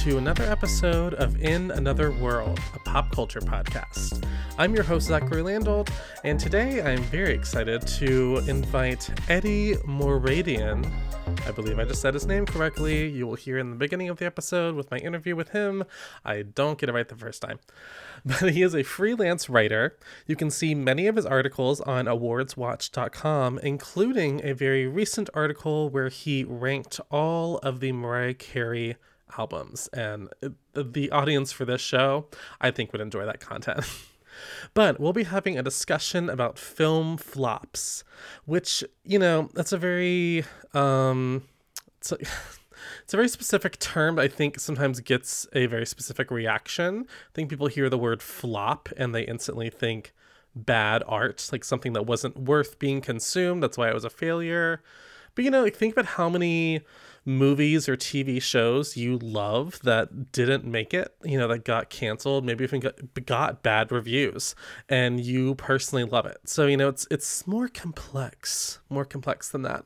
to another episode of In Another World, a pop culture podcast. I'm your host, Zachary Landolt, and today I'm very excited to invite Eddie Moradian. I believe I just said his name correctly. You will hear in the beginning of the episode with my interview with him. I don't get it right the first time. But he is a freelance writer. You can see many of his articles on awardswatch.com, including a very recent article where he ranked all of the Mariah Carey albums. And the audience for this show, I think, would enjoy that content. but we'll be having a discussion about film flops, which, you know, that's a very um it's a, it's a very specific term but I think sometimes gets a very specific reaction. I think people hear the word flop and they instantly think bad art, like something that wasn't worth being consumed. That's why it was a failure. But you know, like think about how many movies or TV shows you love that didn't make it, you know, that got canceled, maybe even got, got bad reviews, and you personally love it. So, you know, it's it's more complex, more complex than that.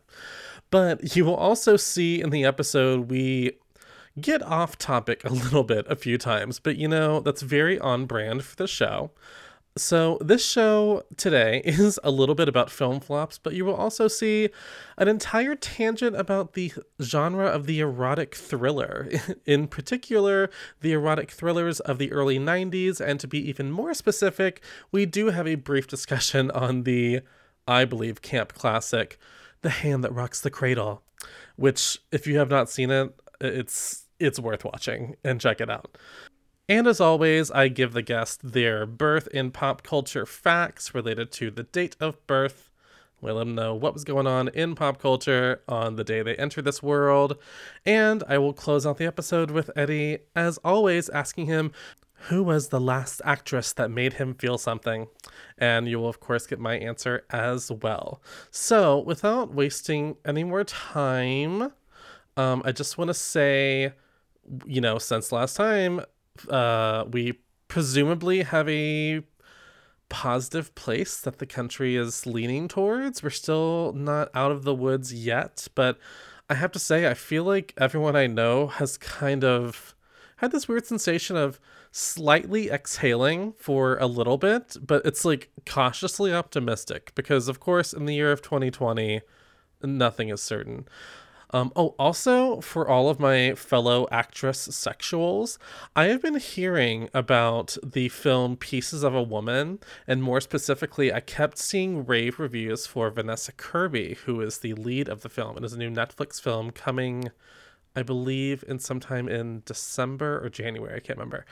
But you will also see in the episode we get off topic a little bit a few times, but you know, that's very on brand for the show. So, this show today is a little bit about film flops, but you will also see an entire tangent about the genre of the erotic thriller, in particular, the erotic thrillers of the early 90s. And to be even more specific, we do have a brief discussion on the, I believe, camp classic, The Hand That Rocks the Cradle, which, if you have not seen it, it's it's worth watching and check it out. And as always, I give the guest their birth in pop culture facts related to the date of birth. Let them know what was going on in pop culture on the day they entered this world. And I will close out the episode with Eddie, as always, asking him who was the last actress that made him feel something? And you will, of course, get my answer as well. So, without wasting any more time, um, I just want to say, you know, since last time, uh, we presumably have a positive place that the country is leaning towards. We're still not out of the woods yet, but I have to say, I feel like everyone I know has kind of had this weird sensation of slightly exhaling for a little bit, but it's like cautiously optimistic because, of course, in the year of 2020, nothing is certain. Um, oh, also for all of my fellow actress sexuals, I have been hearing about the film Pieces of a Woman, and more specifically, I kept seeing rave reviews for Vanessa Kirby, who is the lead of the film. It is a new Netflix film coming, I believe, in sometime in December or January. I can't remember.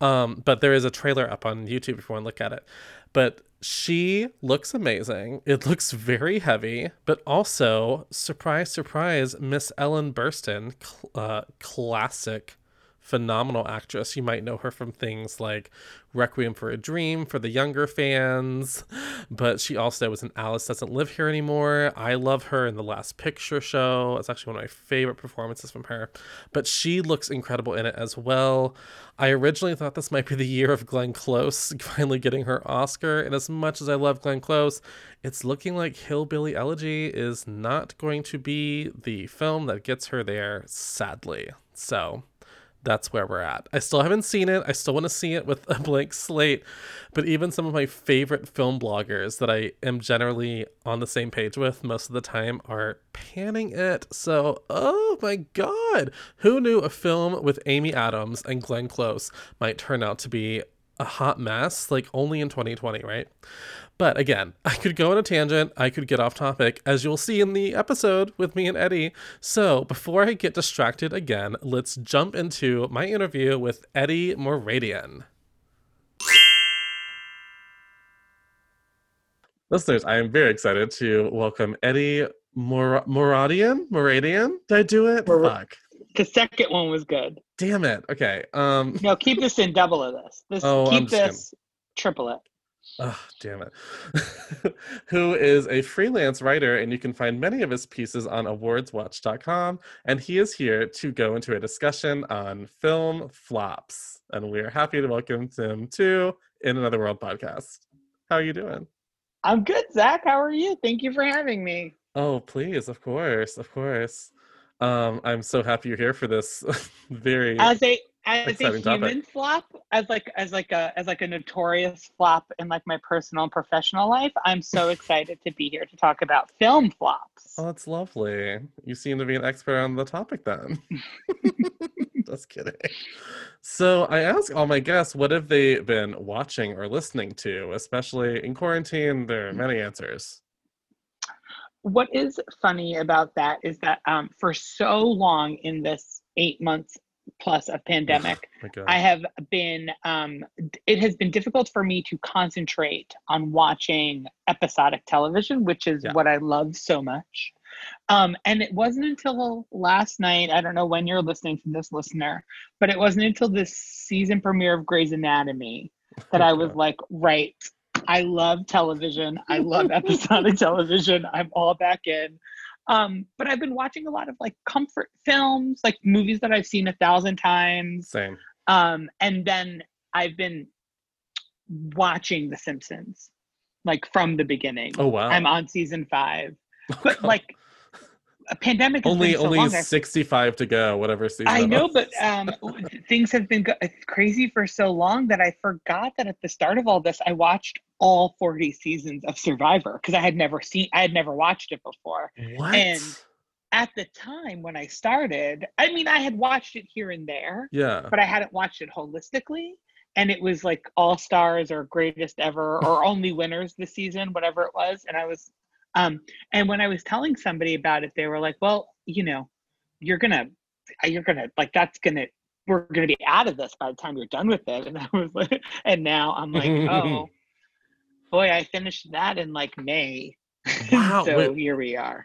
Um, but there is a trailer up on YouTube if you want to look at it. But she looks amazing. It looks very heavy, but also, surprise, surprise, Miss Ellen Burstyn, cl- uh, classic phenomenal actress. You might know her from things like Requiem for a Dream for the younger fans, but she also was in Alice Doesn't Live Here Anymore. I love her in The Last Picture Show. It's actually one of my favorite performances from her, but she looks incredible in it as well. I originally thought this might be the year of Glenn Close finally getting her Oscar, and as much as I love Glenn Close, it's looking like Hillbilly Elegy is not going to be the film that gets her there, sadly. So, that's where we're at. I still haven't seen it. I still want to see it with a blank slate. But even some of my favorite film bloggers that I am generally on the same page with most of the time are panning it. So, oh my God. Who knew a film with Amy Adams and Glenn Close might turn out to be a hot mess, like only in 2020, right? But again, I could go on a tangent, I could get off topic, as you'll see in the episode with me and Eddie. So before I get distracted again, let's jump into my interview with Eddie Moradian. Listeners, I am very excited to welcome Eddie Mor- Moradian. Moradian? Did I do it? Mor- Fuck. The second one was good. Damn it. Okay. Um No, keep this in double of this. This Oh, I'm keep just this triple it. Oh, damn it. Who is a freelance writer, and you can find many of his pieces on awardswatch.com. And he is here to go into a discussion on film flops. And we are happy to welcome him to In Another World podcast. How are you doing? I'm good, Zach. How are you? Thank you for having me. Oh, please, of course, of course. Um, I'm so happy you're here for this very As a as a Exciting topic. human flop, as like as like a as like a notorious flop in like my personal and professional life, I'm so excited to be here to talk about film flops. Oh, that's lovely. You seem to be an expert on the topic then. Just kidding. So I ask all my guests, what have they been watching or listening to, especially in quarantine? There are many answers. What is funny about that is that um, for so long in this eight months plus of pandemic, I have been, um, it has been difficult for me to concentrate on watching episodic television, which is Yeah. what I love so much. Um, and it wasn't until last night, I don't know when you're listening to this listener, but it wasn't until this season premiere of Grey's Anatomy that I was God. like, right, I love television. I love episodic television. I'm all back in. Um, but I've been watching a lot of like comfort films, like movies that I've seen a thousand times. Same. Um, and then I've been watching The Simpsons, like from the beginning. Oh wow. I'm on season five, but like a pandemic only so only long. 65 to go, whatever season. I know, but um, things have been go- crazy for so long that I forgot that at the start of all this, I watched all 40 seasons of Survivor because I had never seen, I had never watched it before. what? and- At the time when I started, I mean, I had watched it here and there, yeah. but I hadn't watched it holistically. And it was like All Stars or Greatest Ever or Only Winners this season, whatever it was. And I was, um, and when I was telling somebody about it, they were like, "Well, you know, you're gonna, you're gonna like that's gonna, we're gonna be out of this by the time you're done with it." And I was like, and now I'm like, oh, boy, I finished that in like May. Wow, so wait. here we are.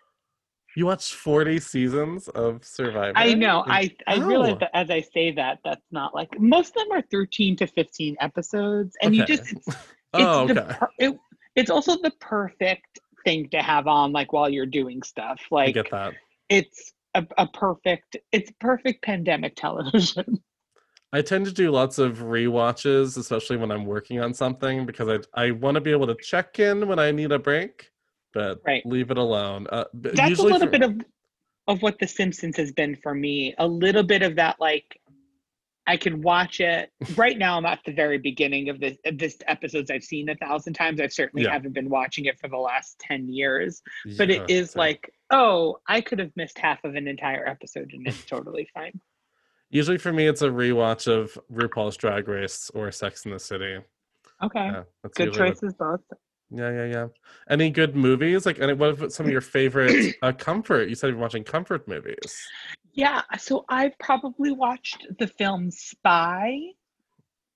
You watched 40 seasons of Survivor? I know. I I Oh. realize that as I say that, that's not like most of them are 13 to 15 episodes, and you just it's, it's Oh, okay. per- it, it's also the perfect thing to have on like while you're doing stuff. I Like get that. it's a, a perfect it's perfect pandemic television. I tend to do lots of rewatches, especially when I'm working on something, because I I want to be able to check in when I need a break, but Right. leave it alone. Uh, That's a little for- bit of of what The Simpsons has been for me. A little bit of that like I can watch it right now. I'm at the very beginning of this of this episodes I've seen a thousand times. I certainly Yeah. haven't been watching it for the last ten years, but it is like, oh, I could have missed half of an entire episode and it's totally fine. usually for me it's a rewatch of RuPaul's Drag Race or Sex in the City. Okay, Yeah, that's good usually what- choices both. Yeah, yeah, yeah. Any good movies? Like, any, what are some of your favorite uh, comfort? You said you're watching comfort movies. Yeah, so I've probably watched the film Spy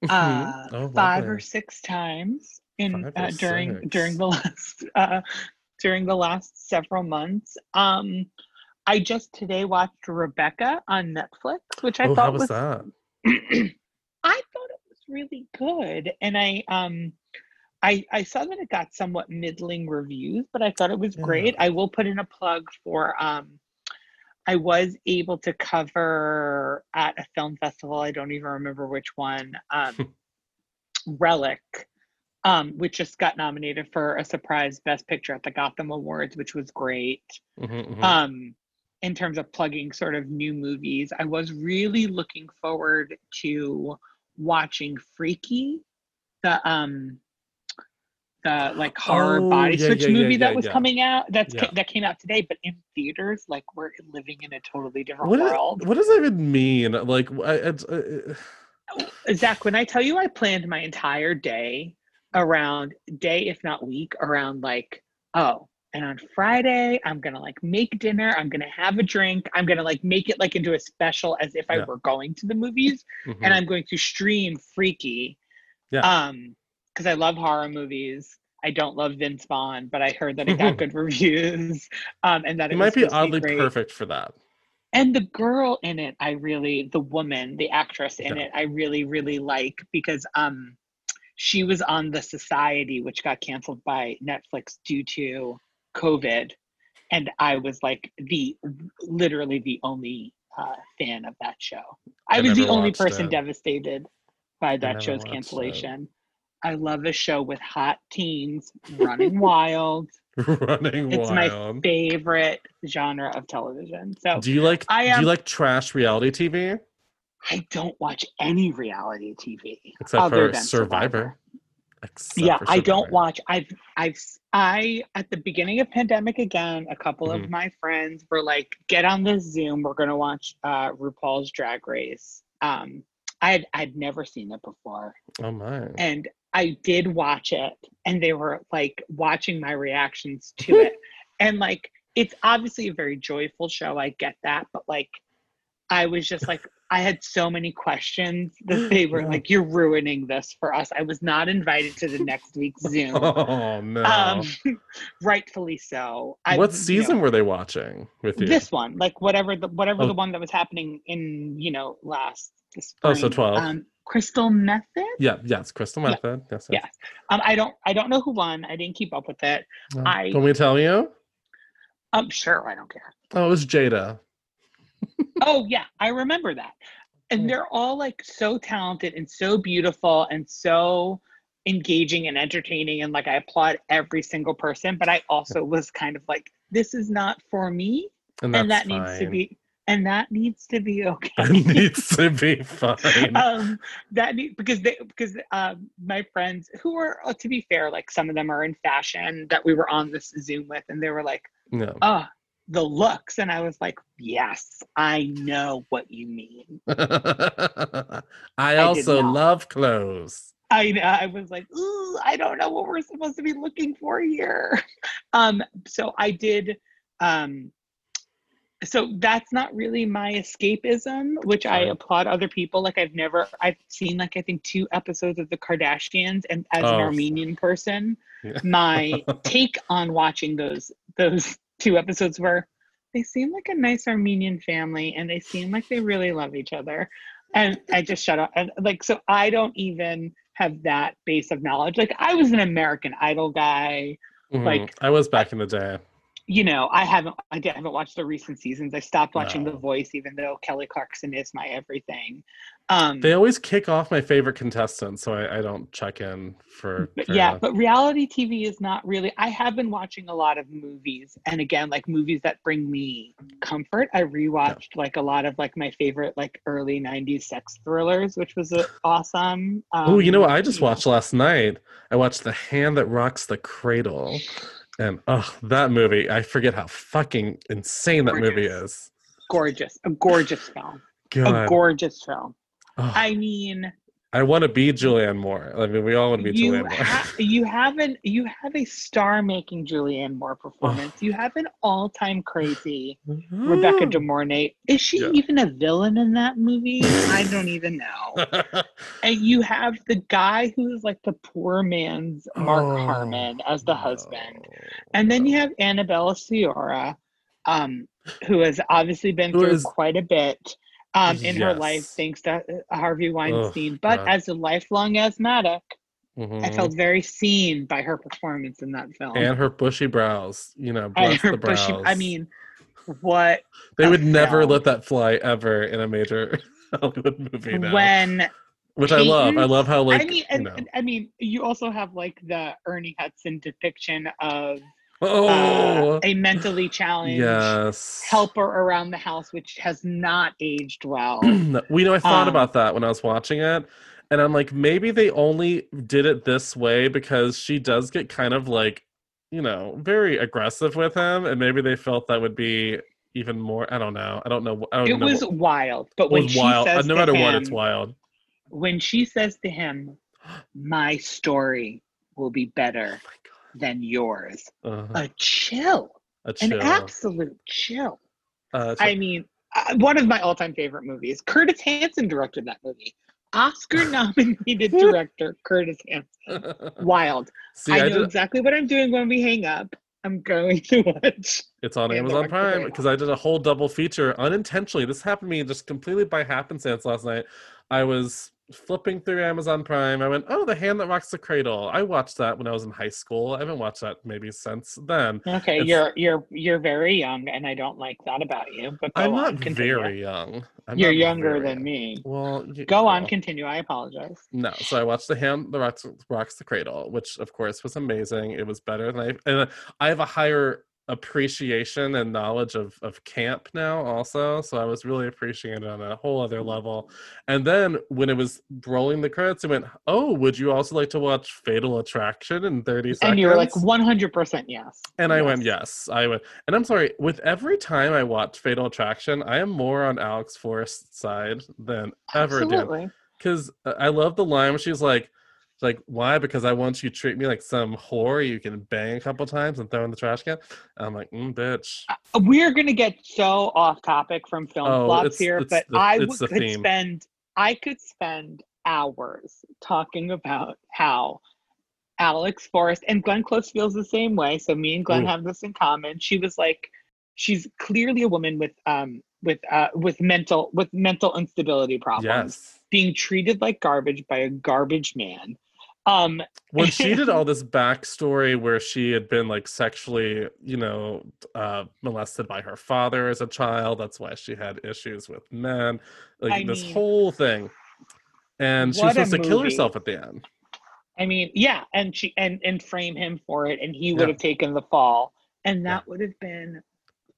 uh, Oh, five or six times in uh, during six. during the last uh, during the last several months. Um, I just today watched Rebecca on Netflix, which I oh, thought was, was that? I thought it was really good, and I um. I, I saw that it got somewhat middling reviews, but I thought it was great. Yeah. I will put in a plug for um I was able to cover at a film festival, I don't even remember which one, um Relic, um, which just got nominated for a surprise best picture at the Gotham Awards, which was great Mhm, mhm. um in terms of plugging sort of new movies i was really looking forward to watching freaky the um the like horror Oh, body yeah, switch yeah, yeah, movie that yeah, was yeah. coming out that's ca- that came out today but in theaters like we're living in a totally different what, world is, what does that even mean? Like, I, it's, uh, uh, zach when i tell you i planned my entire day around day if not week around like oh and on friday i'm gonna like make dinner i'm gonna have a drink i'm gonna like make it like into a special as if i Yeah. were going to the movies mhm. and i'm going to stream freaky Yeah. um because i love horror movies i don't love vince vaughn but i heard that it got good reviews um and that it it might be oddly great. perfect for that. and the girl in it i really the woman the actress in Yeah. it i really really like because um she was on the society which got canceled by netflix due to covid and i was like the literally the only uh, fan of that show i, I was the only person it. devastated by that show's cancellation. it. I love a show with hot teens running wild. Running wild. It's my favorite genre of television. So Do you like I do you like trash reality TV? I don't watch any reality TV Except other for than Survivor. Except yeah, for I don't watch. I've I've I at the beginning of pandemic again. A couple Mhm. of my friends were like, "Get on the Zoom. We're gonna watch uh, RuPaul's Drag Race." Um, I'd I'd never seen it before, Oh my. and I did watch it, and they were like watching my reactions to it, and like it's obviously a very joyful show. I get that, but like I was just like I had so many questions that they were like, "You're ruining this for us." I was not invited to the next week's Zoom. Oh no. Um, rightfully so. I, what you season know, were they watching with you? this one, like whatever the whatever Oh. the one that was happening in you know last this Oh, so 12. Um, Crystal Methyd. Yeah, yes, Crystal Yeah. Method. Yes, yes. Um, I don't I don't know who won. I didn't keep up with it. I- Can we tell you? Um, sure, I don't care. Oh, it was Jaida. Oh yeah, I remember that. And they're all like so talented and so beautiful and so engaging and entertaining and like I applaud every single person, but I also was kind of like this is not for me And, and that needs to be and that needs to be okay. It needs to be fine. um that need because they because um my friends who are uh, to be fair like some of them are in fashion that we were on this zoom with and they were like no. oh the looks and i was like yes i know what you mean I did also love clothes. i i was like Ooh, i don't know what we're supposed to be looking for here um so i did um so that's not really my escapism which i applaud other people like i've never i've seen like i think two episodes of the kardashians and as Oh. an armenian person Yeah. my take on watching those those two episodes were they seem like a nice armenian family and they seem like they really love each other and i just shut up and like so i don't even have that base of knowledge like i was an american idol guy Mhm. Like- I was back in the day. You know i haven't i haven't watched the recent seasons i stopped watching the voice even though kelly clarkson is my everything um They always kick off my favorite contestants, so I, I don't check in for. for yeah but reality tv is not really i have been watching a lot of movies and again like movies that bring me comfort i rewatched like a lot of like my favorite like early 90s sex thrillers which was uh, awesome oh, you know what I Um, just watched last night? I watched The Hand That Rocks the Cradle. And oh, that movie, I forget how fucking insane that movie is. gorgeous. A gorgeous film. A gorgeous film. Oh, i mean I want to be Julianne Moore. I mean, we all want to be you, Julianne Moore. ha- you have an you have a star-making Julianne Moore performance. You have an all-time crazy Rebecca De Mornay. Is she Yeah. even a villain in that movie? I don't even know. And you have the guy who's like the poor man's Mark Oh, Harmon as the husband. no. And then you have Annabella Sciorra, um, who has obviously been Who through is- quite a bit um, in her life thanks to uh, Harvey Weinstein. but God. as a lifelong asthmatic, I Mhm. felt very seen by her performance in that film. and her bushy brows. You know, And bless her the brows. bushy, I mean, what they would never let that fly ever in a major Hollywood movie now. when which I love. I love how like I mean, you know. I mean, you also have like the Ernie Hudson depiction of Oh, uh, a mentally challenged yes. helper around the house, which has not aged well. we know I thought Um, about that when I was watching it, and I'm like, maybe they only did it this way because she does get kind of like, you know, very aggressive with him, and maybe they felt that would be even more. I don't know. I don't know. I don't it know. was what- wild, but when was she wild. Uh, says no to matter him, what, it's wild. when she says to him, "My story will be better Oh than yours," god. Uh, a chill, a an absolute chill. Uh, I mean, uh, one of my all-time favorite movies. Curtis Hanson directed that movie. Oscar-nominated director Curtis Hanson. Wild. See, I I know did, exactly what I'm doing when we hang up. I'm going to watch. it's on Amazon Prime because I did a whole double feature unintentionally. This happened to me just completely by happenstance last night. I was flipping through Amazon Prime, I went, "Oh, The Hand That Rocks the Cradle." I watched that when I was in high school. I haven't watched that maybe since then. Okay, It's- you're you're you're very young, and I don't like that about you. But go I'm not continue. very young. I'm you're younger than young. me. Well, y- Go on, well, continue. I apologize. No, so I watched The Hand That Rocks, Rocks the Cradle, which of course was amazing. It was better than I. And I have a higher appreciation and knowledge of of camp now also so i was really appreciating it on a whole other mm-hmm. level and then when it was rolling the credits it went oh would you also like to watch fatal attraction in 30 seconds And you were like 100% yes. and I went, yes, I went. And I'm sorry, with every time I watch Fatal Attraction, I am more on Alex Forrest's side than ever. Absolutely. Because uh, I love the line where she's like, like, why? Because I want you to treat me like some whore you can bang a couple times and throw in the trash can. I'm like, mm, bitch. We're gonna get so off topic from film Oh, plots it's- here, it's but the- I the could theme. spend I could spend hours talking about how Alex Forrest and Glenn Close feels the same way. So me and Glenn Ooh. have this in common. She was like, she's clearly a woman with um with uh with mental with mental instability problems, Yes. being treated like garbage by a garbage man. Um, When she did all this backstory where she had been like sexually, you know, uh, molested by her father as a child, that's why she had issues with men, like I this mean, whole thing. And she was supposed to kill herself at the end. I mean, yeah, and she and and frame him for it, and he would Yeah. have taken the fall, and Yeah. that would have been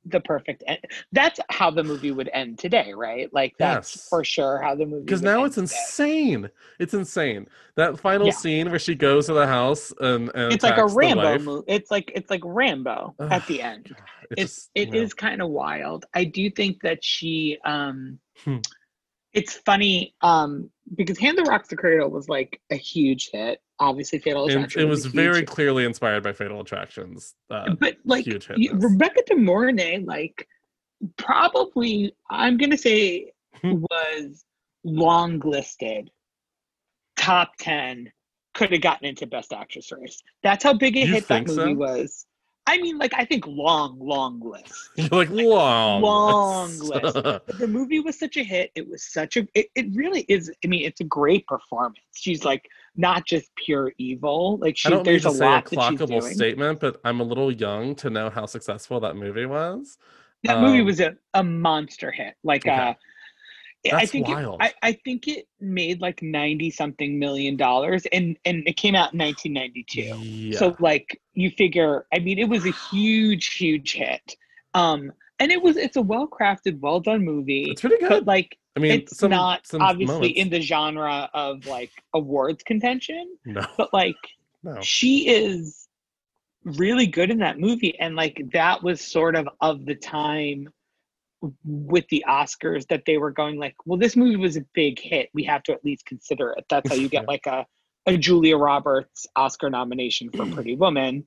the perfect end. That's how the movie would end today, right? Like that's Yes. for sure how the movie. because now it's today. insane. It's insane. That final Yeah. scene where she goes to the house and, and It's like a Rambo movie. It's like it's like Rambo at the end. It It's just- it yeah. is kind of wild. I do think that she um Hmm. It's funny um because Hand That Rocks the Cradle was like a huge hit. Obviously Fatal Attraction. it a was huge very hit. clearly inspired by Fatal Attractions. Uh, but like huge hit Rebecca De Mornay, like probably I'm gonna say Hmm. was long listed top ten, could have gotten into Best Actress race. That's how big a You hit that movie so? was. I mean, like I think long, long list. Like long, long list. The movie was such a hit. It was such a. It, it really is. I mean, it's a great performance. She's like not just pure evil. Like she, I don't mean there's to a say a lot she's clockable statement, but I'm a little young to know how successful that movie was. That movie Um, was a, a monster hit. Like Okay. Uh I think wild. It, I, I think it made like 90 something million dollars and and it came out in 1992. Yeah. So like you figure I mean it was a huge huge hit. Um and it was it's a well crafted well done movie. it's pretty But good. like I mean, it's some, not some obviously moments. in the genre of like awards contention, No, but like no. she is really good in that movie and like that was sort of of the time with the oscars that they were going like well this movie was a big hit we have to at least consider it that's how you get like a, a julia roberts oscar nomination for pretty woman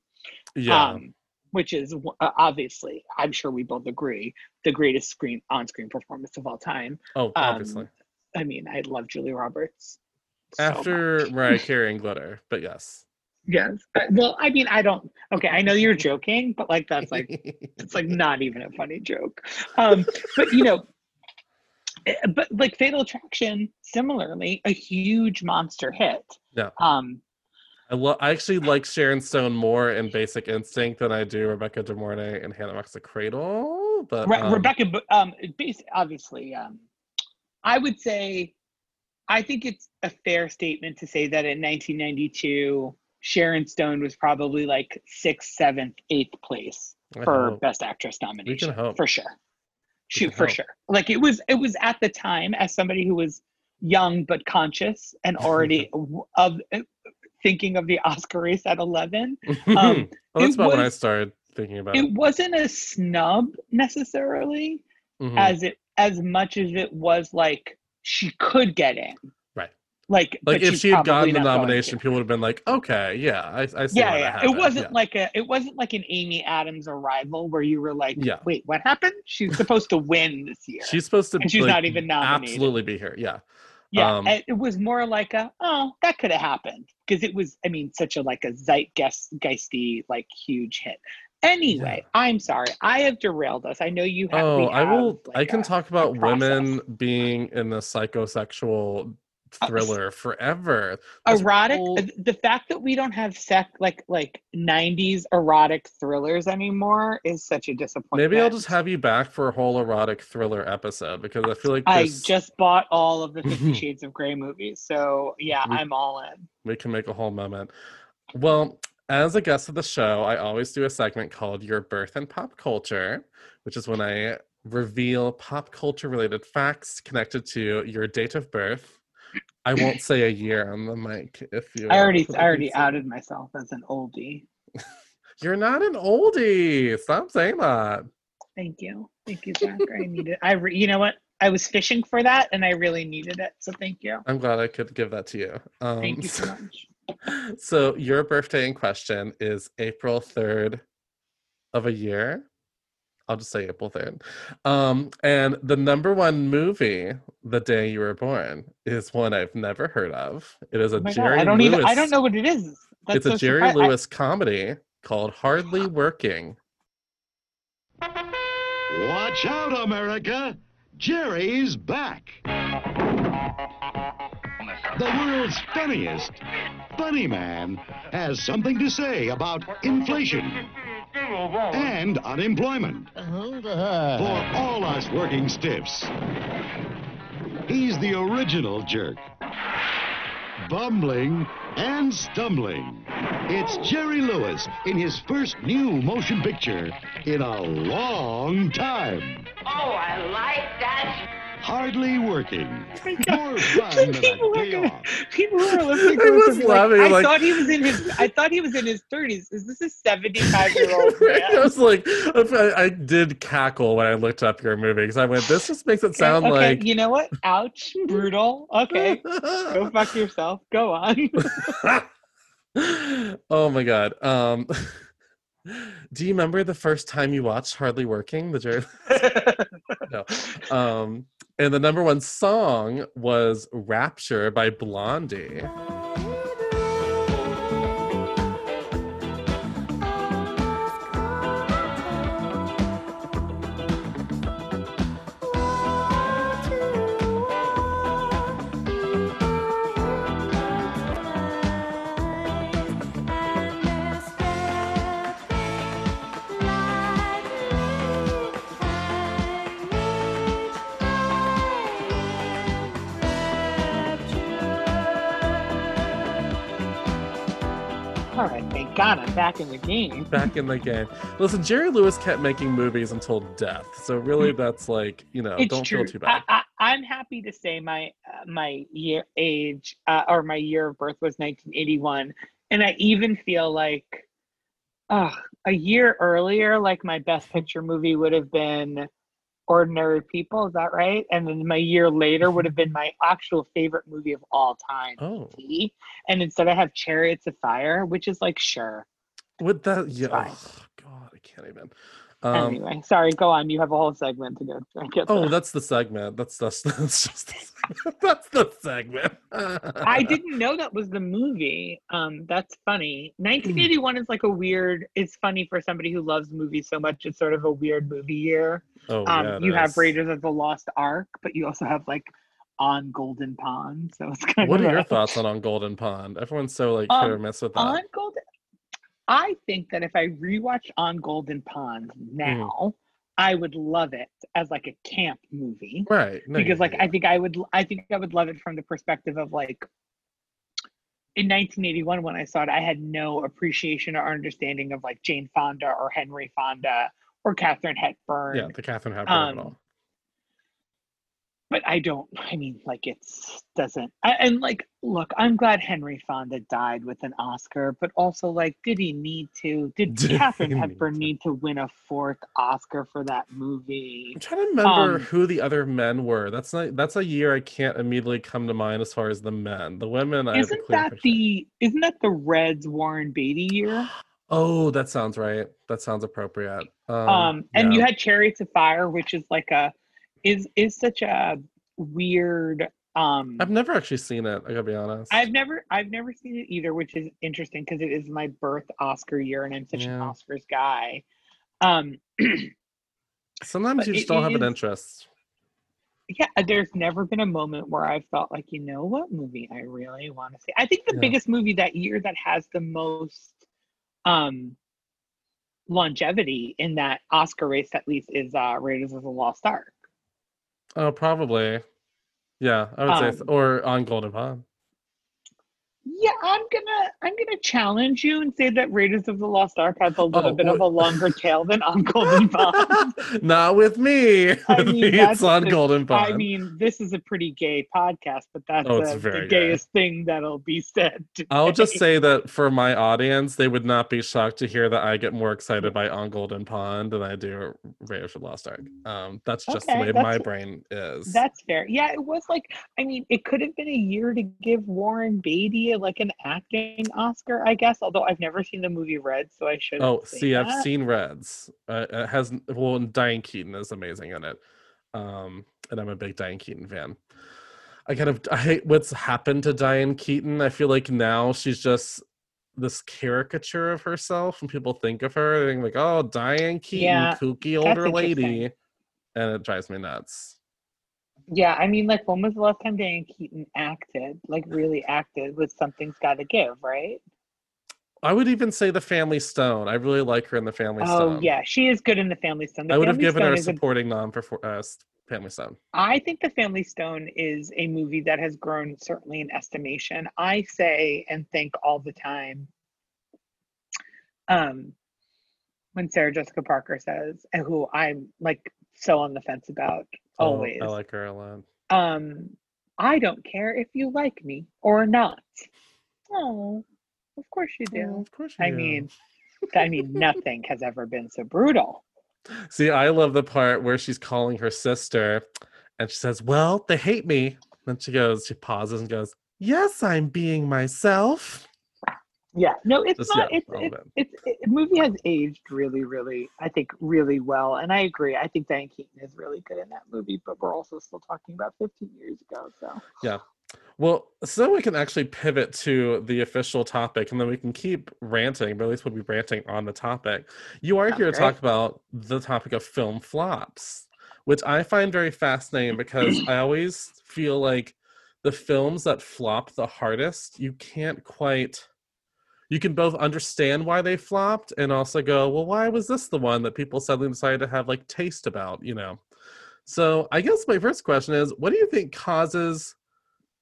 Yeah. um, which is uh, obviously i'm sure we both agree the greatest screen on-screen performance of all time oh, um, obviously. i mean i love julia roberts so After. Mariah Carey and Glitter, but yes. Yes. Uh, Well, I mean, I don't. Okay, I know you're joking, but like that's like it's like not even a funny joke. Um, but you know, eh, but like Fatal Attraction, similarly, a huge monster hit. Yeah. Um, I, lo- I actually like Sharon Stone more in Basic Instinct than I do Rebecca De Mornay and Hand That Rocks the Cradle. But Re- um, Rebecca, um, obviously, um, I would say, I think it's a fair statement to say that in 1992, Sharon Stone was probably like sixth, seventh, eighth place I for hope. best actress nomination hope. for sure shoot for hope. sure like it was it was at the time as somebody who was young but conscious and already of uh, thinking of the oscar race at 11 um, well, that's about when I started thinking about it it. wasn't a snub necessarily Mhm. as it as much as it was like she could get in. Like Like but if she had gotten the nomination, people would have been like, "Okay, yeah, I, I see yeah yeah it wasn't Yeah. like a it wasn't like an amy adams arrival where you were like Yeah. wait what happened she's supposed to win this year She's supposed to And she's like, not even nominated. absolutely be here. Yeah. Yeah, Um, it was more like a oh that could have happened because it was I mean such a like a zeitgeist geisty like huge hit. Anyway, I'm sorry I have derailed us. I know you have. Oh, we I will. have, I can a- talk about women being in the psychosexual thriller forever. There's erotic whole- uh, the fact that we don't have sex like like 90s erotic thrillers anymore is such a disappointment Maybe I'll just have you back for a whole erotic thriller episode because I feel like i just bought all of the 50 shades of gray movies so yeah We- i'm all in we can make a whole moment. Well, as a guest of the show, I always do a segment called Your Birth and Pop Culture, which is when I reveal pop culture related facts connected to your date of birth. I won't say a year on the mic if you. i already i already outed myself as an oldie You're not an oldie. Stop saying that. thank you thank you zach i needed i re- you know what i was fishing for that and i really needed it so thank you I'm glad I could give that to you. Um, thank you so much so your birthday in question is April 3rd of a year. I'll just say April 3rd. Um, and the number one movie the day you were born is one I've never heard of. It is a Oh my God, Jerry i don't Lewis. even i don't know what it is That's it's a so Jerry surpri- I- Lewis comedy called Hardly Working. Watch out, America! Jerry's back. The world's funniest funny man has something to say about inflation and unemployment for all us working stiffs. He's the original jerk. Bumbling and stumbling. It's Jerry Lewis in his first new motion picture in a long time. Oh, I like that. Hardly working. My God. More fun People a are gonna- People who are listening I to this was will be like, I thought he was in his. I thought he was in his thirties. Is this a seventy-five-year-old I was like, I, I did cackle when I looked up your movie because I went, this just makes it sound okay, like. you know what? Ouch, brutal. Okay, go fuck yourself. Go on. oh my god. Um do you remember the first time you watched Hardly Working? The Jerry no. Um and the number one song was Rapture by Blondie. Right, thank God I'm back in the game. Back in the game. Listen, Jerry Lewis kept making movies until death. So really that's like, you know, it's don't true. feel too bad. I, I'm happy to say my uh, my year age uh, or my year of birth was 1981, and I even feel like, uh, a year earlier, like my best picture movie would have been Ordinary People. Is that right? And then my year later would have mm-hmm. been my actual favorite movie of all time. oh. See? And instead, I have Chariots of Fire, which is like sure. Would that yeah, oh, God, I can't even. Um, anyway, sorry. Go on. You have a whole segment to go. Oh, that. that's the segment. That's that's, that's just the segment. that's the segment. I didn't know that was the movie. Um, that's funny. 1981 is like a weird. It's funny for somebody who loves movies so much. It's sort of a weird movie year. Oh, Um, yeah, you have. Raiders of the Lost Ark, but you also have like On Golden Pond. So it's kind What of What are your thoughts on on Golden Pond? Everyone's so like hit or Um, miss with that. On Golden. I think that if I rewatch On Golden Pond Mm. now, I would love it as like a camp movie. right. no, because like yeah. I think I would I think I would love it from the perspective of like in 1981 when I saw it I had no appreciation or understanding of like Jane Fonda or Henry Fonda or Katharine Hepburn yeah, the Katharine Hepburn um, all. But I don't I mean like it's doesn't I, and like look I'm glad Henry Fonda died with an Oscar but also like did he need to did Did he Catherine Hepburn to? need to win a fourth Oscar for that movie I'm trying to remember um, who the other men were. That's not that's a year I can't immediately come to mind as far as the men. The women I have a isn't that picture. the isn't that the Reds Warren Beatty year Oh, that sounds right. That sounds appropriate. Um, um and you had chariots of fire which is like a is is such a weird um I've never actually seen it, I gotta be honest. I've never I've never seen it either, which is interesting because it is my birth Oscar year and I'm such an Oscars guy. Um Sometimes you just don't have an interest. yeah, there's never been a moment where I felt like, you know what movie I really want to see. I think the Yeah. biggest movie that year that has the most um longevity in that Oscar race at least is uh Raiders of the Lost Ark. Oh, probably. Yeah, I would say, Um, or on Golden Pond. Yeah, I'm gonna I'm gonna challenge you and say that Raiders of the Lost Ark has a little Oh, bit of a longer tail than on Golden Pond. Not with me. I mean, me, it's on the- Golden Pond. I mean, this is a pretty gay podcast, but that's Oh, uh, the very gay. gayest thing that'll be said. I'll just say that for my audience, they would not be shocked to hear that I get more excited by On Golden Pond than I do Raiders of the Lost Ark. Um, that's just Okay, the way my brain is. That's fair. Yeah, it was like I mean, it could have been a year to give Warren Beatty like an acting Oscar, I guess. Although I've never seen the movie Red, so I should. Oh, see, I've seen Reds. Uh, it has well, and Diane Keaton is amazing in it, um, and I'm a big Diane Keaton fan. I kind of I hate what's happened to Diane Keaton. I feel like now she's just this caricature of herself, and people think of her, they think like, "Oh, Diane Keaton, Yeah, kooky older lady," and it drives me nuts. Yeah, I mean, like when was the last time Diane Keaton acted, like really acted with Something's Gotta Give, right? I would even say the Family Stone. I really like her in the Family Oh Stone. Oh, yeah, she is good in the Family Stone. The I would have given Stone her a is a- supporting nom for for, uh, Family Stone. I think The Family Stone is a movie that has grown certainly in estimation. I say and think all the time um, when Sarah Jessica Parker says, who I'm like so on the fence about Oh, always, I like her a lot. um, I don't care if you like me or not. Oh, of course you do. Oh, of course you I do. mean, I mean, nothing has ever been so brutal. See, I love the part where she's calling her sister and she says, Well, they hate me. Then she goes, she pauses and goes, Yes, I'm being myself. Yeah, no, it's Just, not. yeah, it's it's it. it's it, movie has aged really, really. I think really well, and I agree. I think Diane Keaton is really good in that movie, but we're also still talking about 15 years ago. So yeah, Well, so we can actually pivot to the official topic and then we can keep ranting, but at least we'll be ranting on the topic. You are Sounds here to talk about the topic of film flops, which I find very fascinating because I always feel like the films that flop the hardest, you can't quite you can both understand why they flopped and also go, well, why was this the one that people suddenly decided to have like taste about, you know? So I guess my first question is, what do you think causes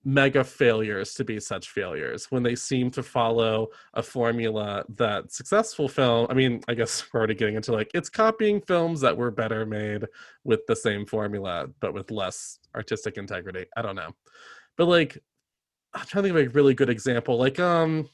mega failures to be such failures when they seem to follow a formula that successful film i mean i guess we're already getting into like it's copying films that were better made with the same formula but with less artistic integrity. I don't know. But like i'm trying to think of a really good example like um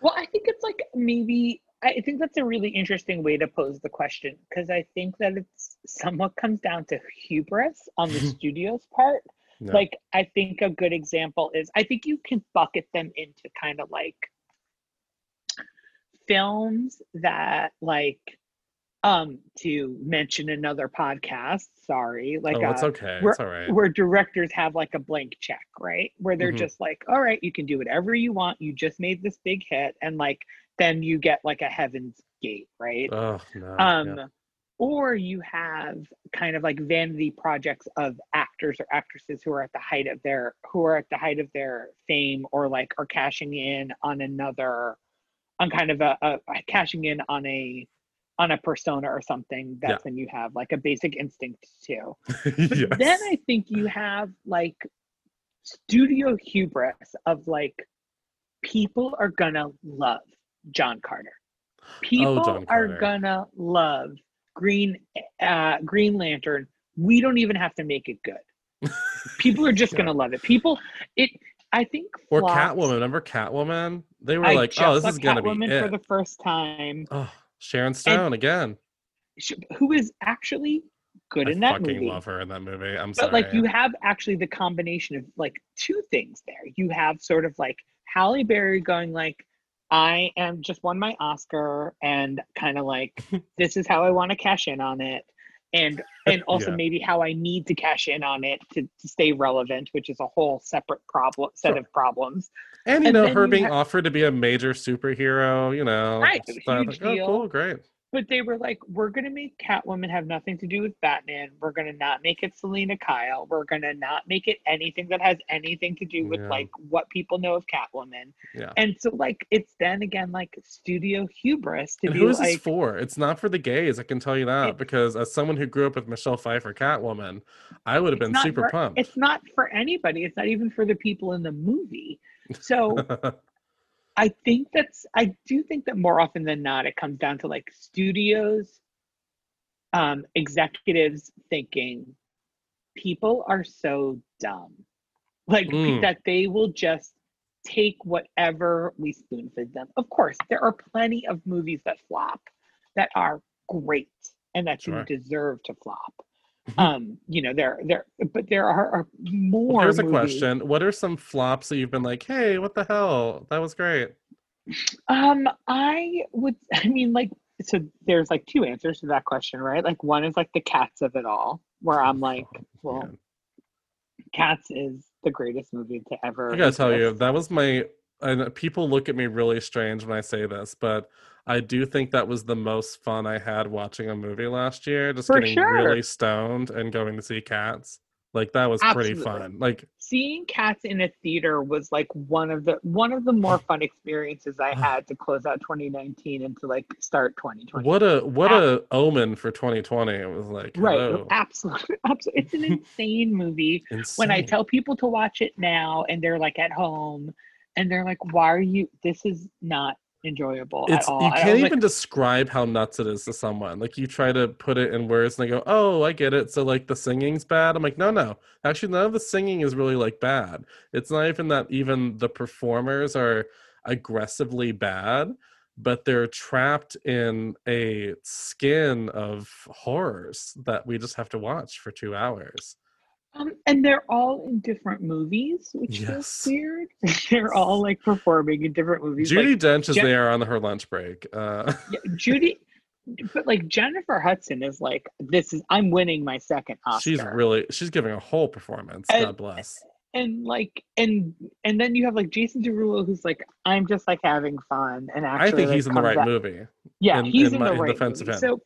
Well, I think it's like maybe I think that's a really interesting way to pose the question because I think that it's somewhat comes down to hubris on the studio's part. no. Like I think a good example is I think you can bucket them into kind of like films that like um to mention another podcast, sorry, like oh it's uh, okay it's all right where directors have like a blank check, right? Where they're Mhm. just like, all right, you can do whatever you want. You just made this big hit. And like, then you get like a heaven's gate, right? oh no um, yeah. Or you have kind of like vanity projects of actors or actresses who are at the height of their who are at the height of their fame or like are cashing in on another on kind of a, a a- cashing in on a on a persona or something that's when you have like a basic instinct too. Yes. then I think you have like studio hubris of like people are gonna love John Carter. People Oh, John Carter. are gonna love Green uh Green Lantern. We don't even have to make it good. People are just Yeah. gonna love it. People it I think or flops- catwoman remember catwoman they were I like oh this is gonna be it for the first time. oh sharon stone again sh- Who is actually good I in that fucking movie. love her in that movie. I'm sorry. But like you have actually the combination of like two things there. You have sort of like Halle Berry going like, I am just won my Oscar and kind of like this is how I want to cash in on it. And and also Yeah. maybe how I need to cash in on it to, to stay relevant, which is a whole separate problem set Sure. of problems. and you and know her being ha- offered to be a major superhero. You know, Right, huge like, oh, deal. cool, great. But they were like, we're gonna make Catwoman have nothing to do with Batman. We're gonna not make it Selina Kyle. We're gonna not make it anything that has anything to do with Yeah. like what people know of Catwoman. Yeah. And so like it's then again like studio hubris to And be who is like this for? It's not for the gays, I can tell you that, because as someone who grew up with Michelle Pfeiffer Catwoman, I would have been super for- pumped. It's not for anybody. It's not even for the people in the movie. So I think that's I do think that more often than not it comes down to like studios um executives thinking people are so dumb like Mm. that they will just take whatever we spoon feed them. Of course, there are plenty of movies that flop that are great and that Sure. didn't deserve to flop. Um, you know, there there but there are, are more Well, Here's a question. What are some flops that you've been like, hey, what the hell? That was great. Um, I would, I mean, like, so there's like two answers to that question, right? Like, one is like the cats of it all, where I'm like, well, Man. Cats is the greatest movie to ever. I gotta tell you, that was my. And people look at me really strange when I say this, but I do think that was the most fun I had watching a movie last year. Just For getting sure. really stoned and going to see cats. Like that was pretty fun. Like seeing cats in a theater was like one of the one of the more fun experiences I had to close out 2019 and to like start 2020. what a what Ah. a omen for 2020. It was like right? hello. Absolutely, absolutely. It's an insane movie. when I tell people to watch it now and they're like at home and they're like, why are you, this is not enjoyable it's at all. you can't even like, describe how nuts it is to someone. Like you try to put it in words and they go oh i get it. So like the singing's bad. I'm like no no. Actually none of the singing is really like bad. It's not even that even the performers are aggressively bad but they're trapped in a skin of horrors that we just have to watch for two hours um, and they're all in different movies, which Yes. feels weird. they're all like performing in different movies. judy like, dench is Jen- there on her lunch break uh yeah, Judy, but like Jennifer Hudson is like, this is, I'm winning my second Oscar. she's really she's giving a whole performance And- god bless and like and and then you have like Jason Derulo who's like i'm just like having fun and actually i think like, he's in the right out- movie yeah in- he's in in, my- the in right defense of him. so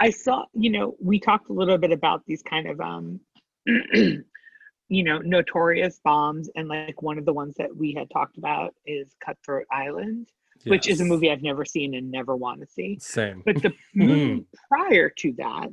i saw you know we talked a little bit about these kind of um you know notorious bombs and like one of the ones that we had talked about is cutthroat island which is a movie i've never seen and never want to see Same. but the movie prior to that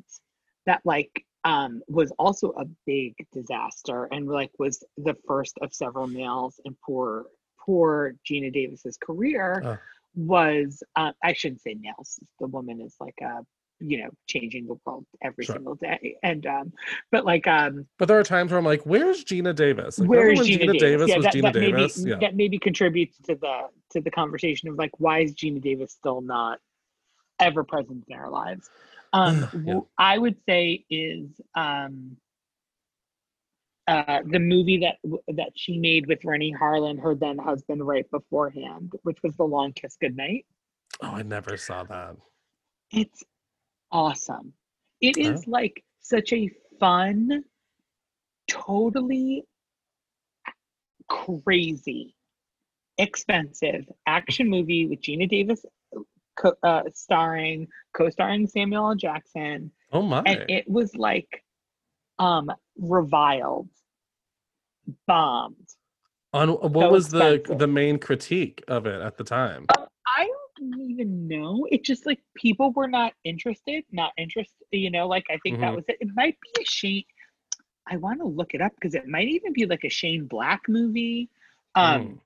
that like um was also a big disaster and like was the first of several nails in poor poor geena davis's career Oh. was uh, i shouldn't say nails the woman is like uh you know changing the world every Sure. single day and um but like um But there are times where I'm like, "Where's Geena Davis? Like, where remember is when Geena, Davis? Yeah, was that, Geena that Davis? maybe yeah, that maybe contributes to the to the conversation of like why is Geena Davis still not ever present in our lives? Um, Yeah. I would say is um, uh, the movie that that she made with Renny Harlin, her then husband, right beforehand, which was The Long Kiss Goodnight. Oh, I never saw that. It's awesome. It is Oh. like such a fun, totally crazy, expensive action movie with Geena Davis co- uh, starring, co-starring Samuel L. Jackson, Oh my! and it was like um reviled, bombed. On what so was the expensive. the main critique of it at the time? Don't even know. It just like people were not interested, not interested. You know, like I think that Mhm. was it. It might be a Shane. I want to look it up because it might even be like a Shane Black movie. Um, Mm.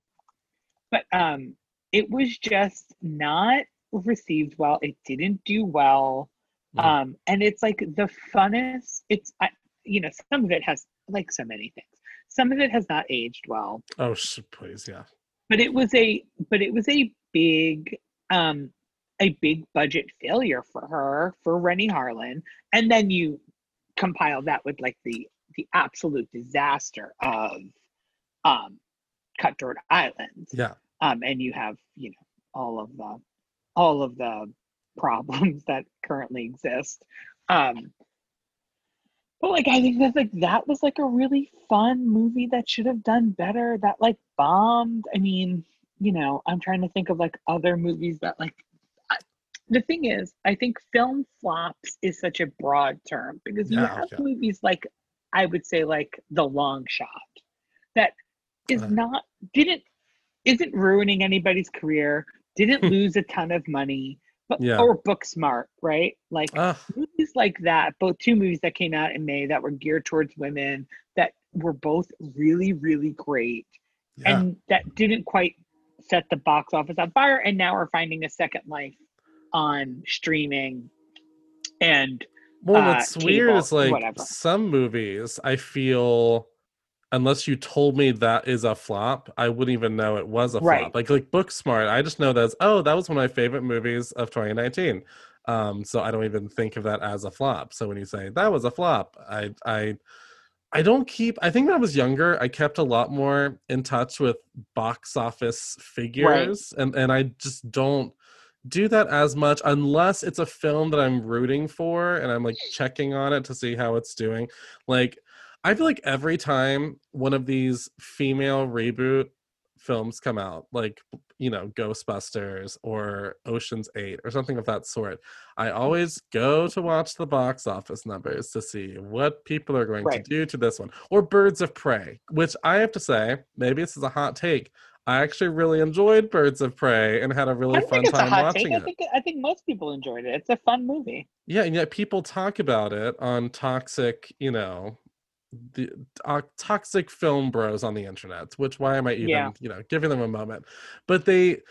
but um, it was just not received well. It didn't do well. Mhm. Um, and it's like the funnest. It's I, you know, some of it has like so many things. Some of it has not aged well Oh, please, yeah. but it was a but it was a big um a big budget failure for her for Renny Harlin and then you compile that with like the the absolute disaster of um Cutthroat Island. Yeah. um and you have you know all of the all of the problems that currently exist. Um but like i think that's like that was like a really fun movie that should have done better that like bombed. I mean you know i'm trying to think of like other movies that like I- the thing is, I think film flops is such a broad term because you Yeah, have yeah. movies like I would say like The Long Shot that is Uh. not didn't isn't ruining anybody's career, didn't lose a ton of money, but Yeah. or Booksmart, right? Like Ugh, movies like that, both two movies that came out in May that were geared towards women that were both really, really great yeah. and that didn't quite set the box office on fire and now are finding a second life on streaming and Well, uh, what's weird is like whatever. some movies I feel unless you told me that is a flop, I wouldn't even know it was a Right. flop. Like like Booksmart, I just know that's oh, that was one of my favorite movies of 2019. Um, so I don't even think of that as a flop. So when you say that was a flop, I I I don't keep I think when I was younger, I kept a lot more in touch with box office figures and and I just don't do that as much unless it's a film that I'm rooting for and I'm like hmm. checking on it to see how it's doing. Like I feel like every time one of these female reboot films come out, like you know, Ghostbusters or Ocean's 8 or something of that sort, I always go to watch the box office numbers to see what people are going Right. to do to this one. Or Birds of Prey, which I have to say, maybe this is a hot take. I actually really enjoyed Birds of Prey and had a really fun think it's a time watching take. I it. think I think most people enjoyed it. It's a fun movie. Yeah, and yet people talk about it on toxic, you know, the uh, toxic film bros on the internet. Which why am I even, Yeah. you know, giving them a moment? But they,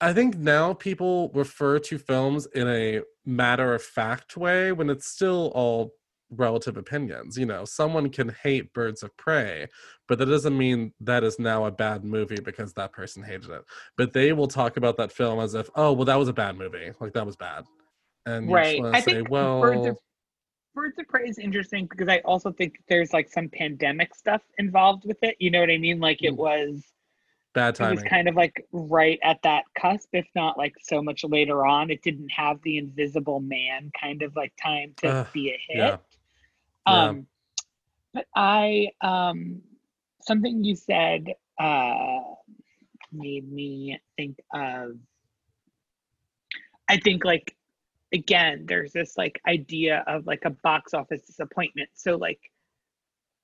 I think now people refer to films in a matter of fact way when it's still all relative opinions. You know, someone can hate Birds of Prey, but that doesn't mean that is now a bad movie because that person hated it. But they will talk about that film as if, oh, well, that was a bad movie. Like that was bad. And right. I say, think well, Birds of Birds of Prey is interesting because I also think there's like some pandemic stuff involved with it. You know what I mean? Like it Mm. was bad it was timing. kind of like right at that cusp, if not like so much later on. It didn't have the invisible man kind of like time to Ugh, be a hit. yeah. Yeah. Um but I um something you said uh made me think of I think like again there's this like idea of like a box office disappointment. So like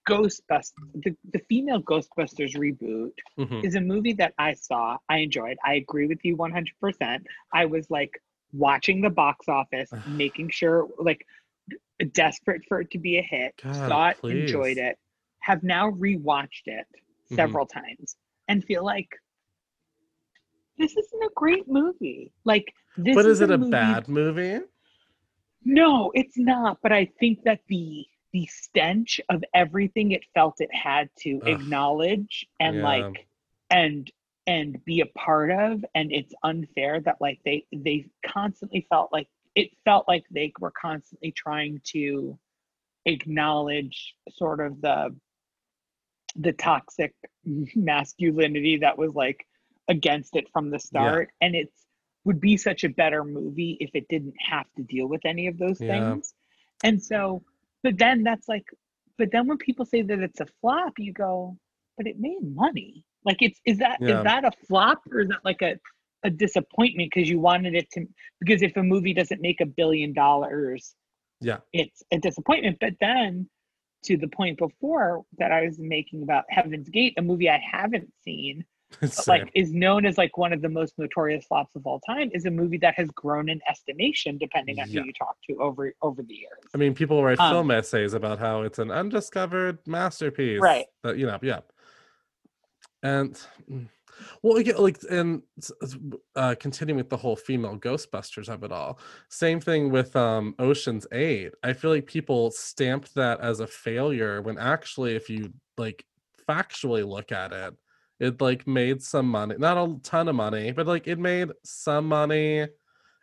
Ghostbusters the, the female Ghostbusters reboot Mhm. is a movie that I saw, I enjoyed. I agree with you 100%. I was like watching the box office, making sure, like, desperate for it to be a hit. God, saw it, enjoyed it. Have now rewatched it Mhm. several times and feel like this isn't a great movie. Like, this But is it a movie- bad movie? no, it's not. But I think that the the stench of everything it felt it had to Ugh. acknowledge and Yeah. like and and be a part of and it's unfair that like they they constantly felt like it felt like they were constantly trying to acknowledge sort of the the toxic masculinity that was like against it from the start and it's would be such a better movie if it didn't have to deal with any of those Yeah. things and so but then that's like but then when people say that it's a flop you go but it made money like it's is that is Yeah. that a flop or is that like a a disappointment because you wanted it to because if a movie doesn't make a billion dollars Yeah. it's a disappointment but then to the point before that i was making about heaven's gate a movie i haven't seen. like is known as like one of the most notorious flops of all time is a movie that has grown in estimation depending on Yeah. who you talk to over over the years I mean, people write um, film essays about how it's an undiscovered masterpiece. Right. That you know, yeah. And well, yeah, like, and uh, continuing with the whole female Ghostbusters of it all. Same thing with um Ocean's Eight. I feel like people stamped that as a failure when actually, if you like factually look at it, it like made some money, not a ton of money, but like it made some money.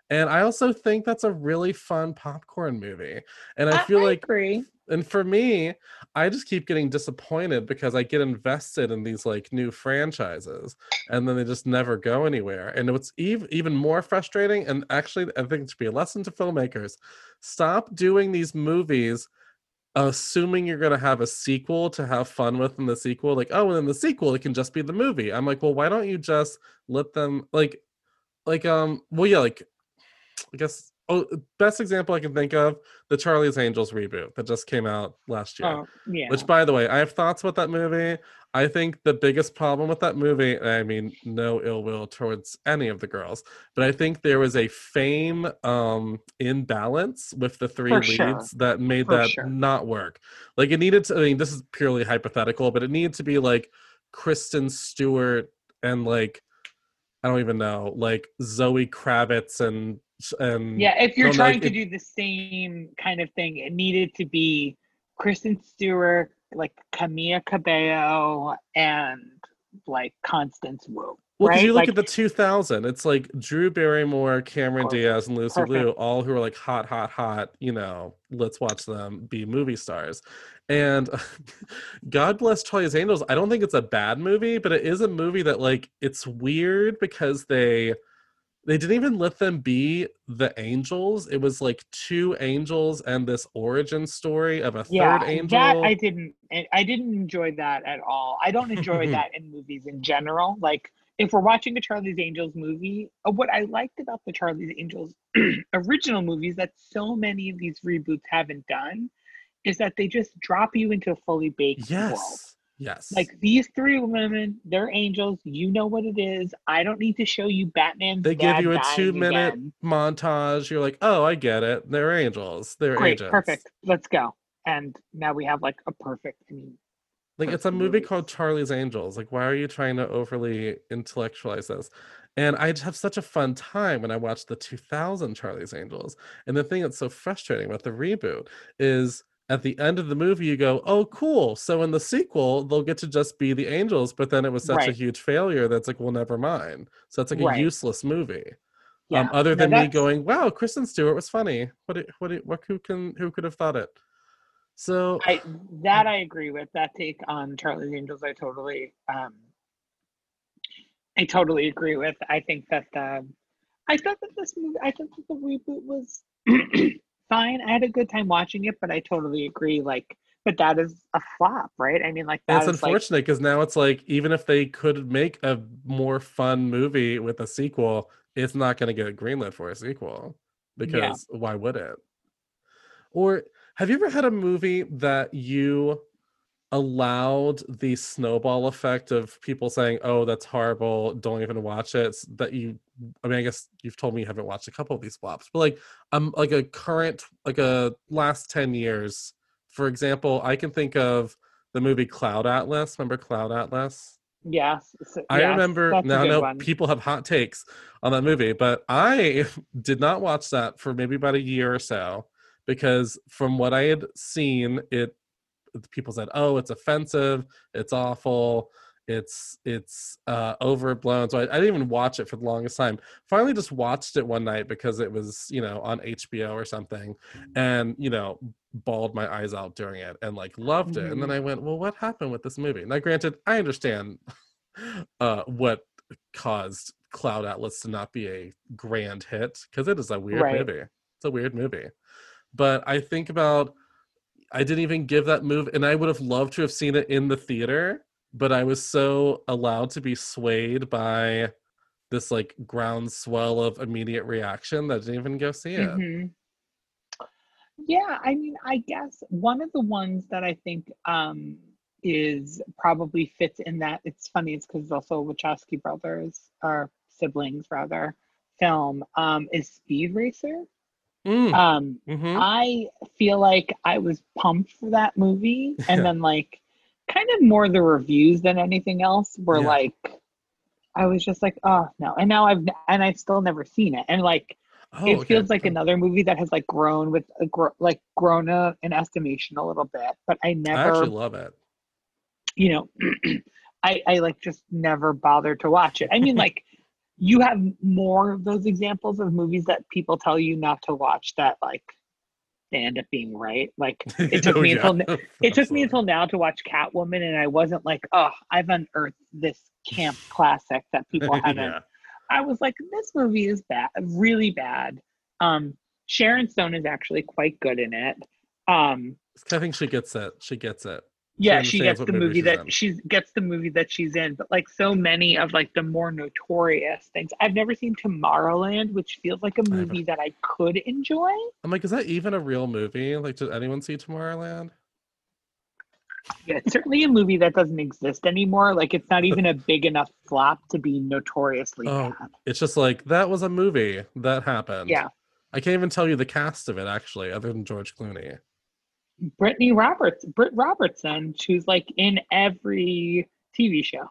And I also think that's a really fun popcorn movie. And I feel like agree and for me, I just keep getting disappointed because I get invested in these like new franchises and then they just never go anywhere. And what's even even more frustrating, and actually I think it should be a lesson to filmmakers, stop doing these movies assuming you're gonna have a sequel to have fun with in the sequel. Like, oh, and in the sequel it can just be the movie. I'm like, well, why don't you just let them like like um well yeah, like I guess oh best example I can think of the Charlie's Angels reboot that just came out last year. Oh, yeah. Which, by the way, I have thoughts about that movie. I think the biggest problem with that movie, and I mean, no ill will towards any of the girls, but I think there was a fame um, imbalance with the three For leads sure. that made For that sure. not work. Like, it needed to, I mean, this is purely hypothetical, but it needed to be like Kristen Stewart and like, I don't even know, like Zoe Kravitz and, and um, yeah, if you're trying it- to do the same kind of thing, it needed to be Kristen Stewart, like Camila Cabello, and like Constance Wu. Well, because right? you look Like- at the 2000, it's like Drew Barrymore, Cameron Perfect. Diaz, and Lucy Perfect. Liu, all who are like hot, hot, hot. You know, let's watch them be movie stars. And God bless Charlie's Angels. I don't think it's a bad movie, but it is a movie that like it's weird because they they didn't even let them be the angels. It was like two angels and this origin story of a yeah, third angel. that I didn't. I- didn't enjoy that at all. I don't enjoy that in movies in general. Like if we're watching a Charlie's Angels movie, uh, what I liked about the Charlie's Angels original movies that so many of these reboots haven't done is that they just drop you into a fully baked world. Yes. Like these three women, they're angels. You know what it is. I don't need to show you Batman. they give you a two minute Again. montage. You're like, oh, I get it. They're angels. They're Great, agents. perfect. Let's go. And now we have like a perfect. I mean, Like it's a movie movies. called Charlie's Angels. Like, why are you trying to overly intellectualize this? And I have such a fun time when I watch the 2000 Charlie's Angels. And the thing that's so frustrating about the reboot is at the end of the movie, you go, oh, cool. So in the sequel, they'll get to just be the angels. But then it was such a huge failure that's like, well, never mind. So it's like a Right. useless movie. yeah. um, other No, than me going, "Wow, Kristen Stewart was funny." What? What? What? Who can? Who could have thought it? So I that I agree with that take on Charlie's Angels. I totally, um, I totally agree with. I think that the, I thought that this movie, I thought that the reboot was fine. I had a good time watching it, but I totally agree. Like, but that is a flop, right? I mean, like and that it's like unfortunate because now it's like even if they could make a more fun movie with a sequel, it's not going to get greenlit for a sequel because why would it? Or have you ever had a movie that you allowed the snowball effect of people saying, "Oh, that's horrible, don't even watch it." That you, I mean, I guess you've told me you haven't watched a couple of these flops, but like, um, like a current, like a last ten years, for example, I can think of the movie Cloud Atlas. Remember Cloud Atlas? yes. so- I yes, remember now. I know one. people have hot takes on that movie, but I did not watch that for maybe about a year or so because from what I had seen, it people said, "Oh, it's offensive, it's awful, it's it's uh, overblown." So I, I didn't even watch it for the longest time. Finally, just watched it one night because it was you know on HBO or something, and you know bawled my eyes out during it and like loved it. And then I went, "Well, what happened with this movie?" Now, granted, I understand uh, what caused Cloud Atlas to not be a grand hit because it is a weird Right. movie. It's a weird movie. But I think about I didn't even give that move and I would have loved to have seen it in the theater, but I was so allowed to be swayed by this like groundswell of immediate reaction that I didn't even go see it. Mhm. Yeah, I mean, I guess one of the ones that I think um, is probably fits in that. It's funny, it's because it's also Wachowski brothers or siblings rather film um, is Speed Racer. Mm, Um, mhm. I feel like I was pumped for that movie, and then like kind of more the reviews than anything else were Yeah. like, I was just like, oh no, and now I've and I've still never seen it, and like Oh, it okay. feels like Oh, another movie that has like grown with a gro- like grown uh, in estimation a little bit, but I I never, actually love it. you know, I I like just never bothered to watch it. I mean, like you have more of those examples of movies that people tell you not to watch that like end up being right. Like it took Oh, me yeah. until it took me until now to watch Catwoman, and I wasn't like, oh, I've unearthed this camp classic that people haven't. yeah. I was like, this movie is bad, really bad. Um, Sharon Stone is actually quite good in it. Um, I think she gets it. She gets it. Yeah she gets the movie movie that in. she's gets the movie that she's in but like so many of like the more notorious things i've never seen tomorrowland which feels like a movie that i could enjoy I'm like, is that even a real movie? Like, did anyone see Tomorrowland? yeah it's certainly a movie that doesn't exist anymore like it's not even a big enough flop to be notoriously Oh, bad It's just like that was a movie that happened. Yeah. I can't even tell you the cast of it actually, other than George Clooney. Brittany roberts britt robertson who's like in every tv show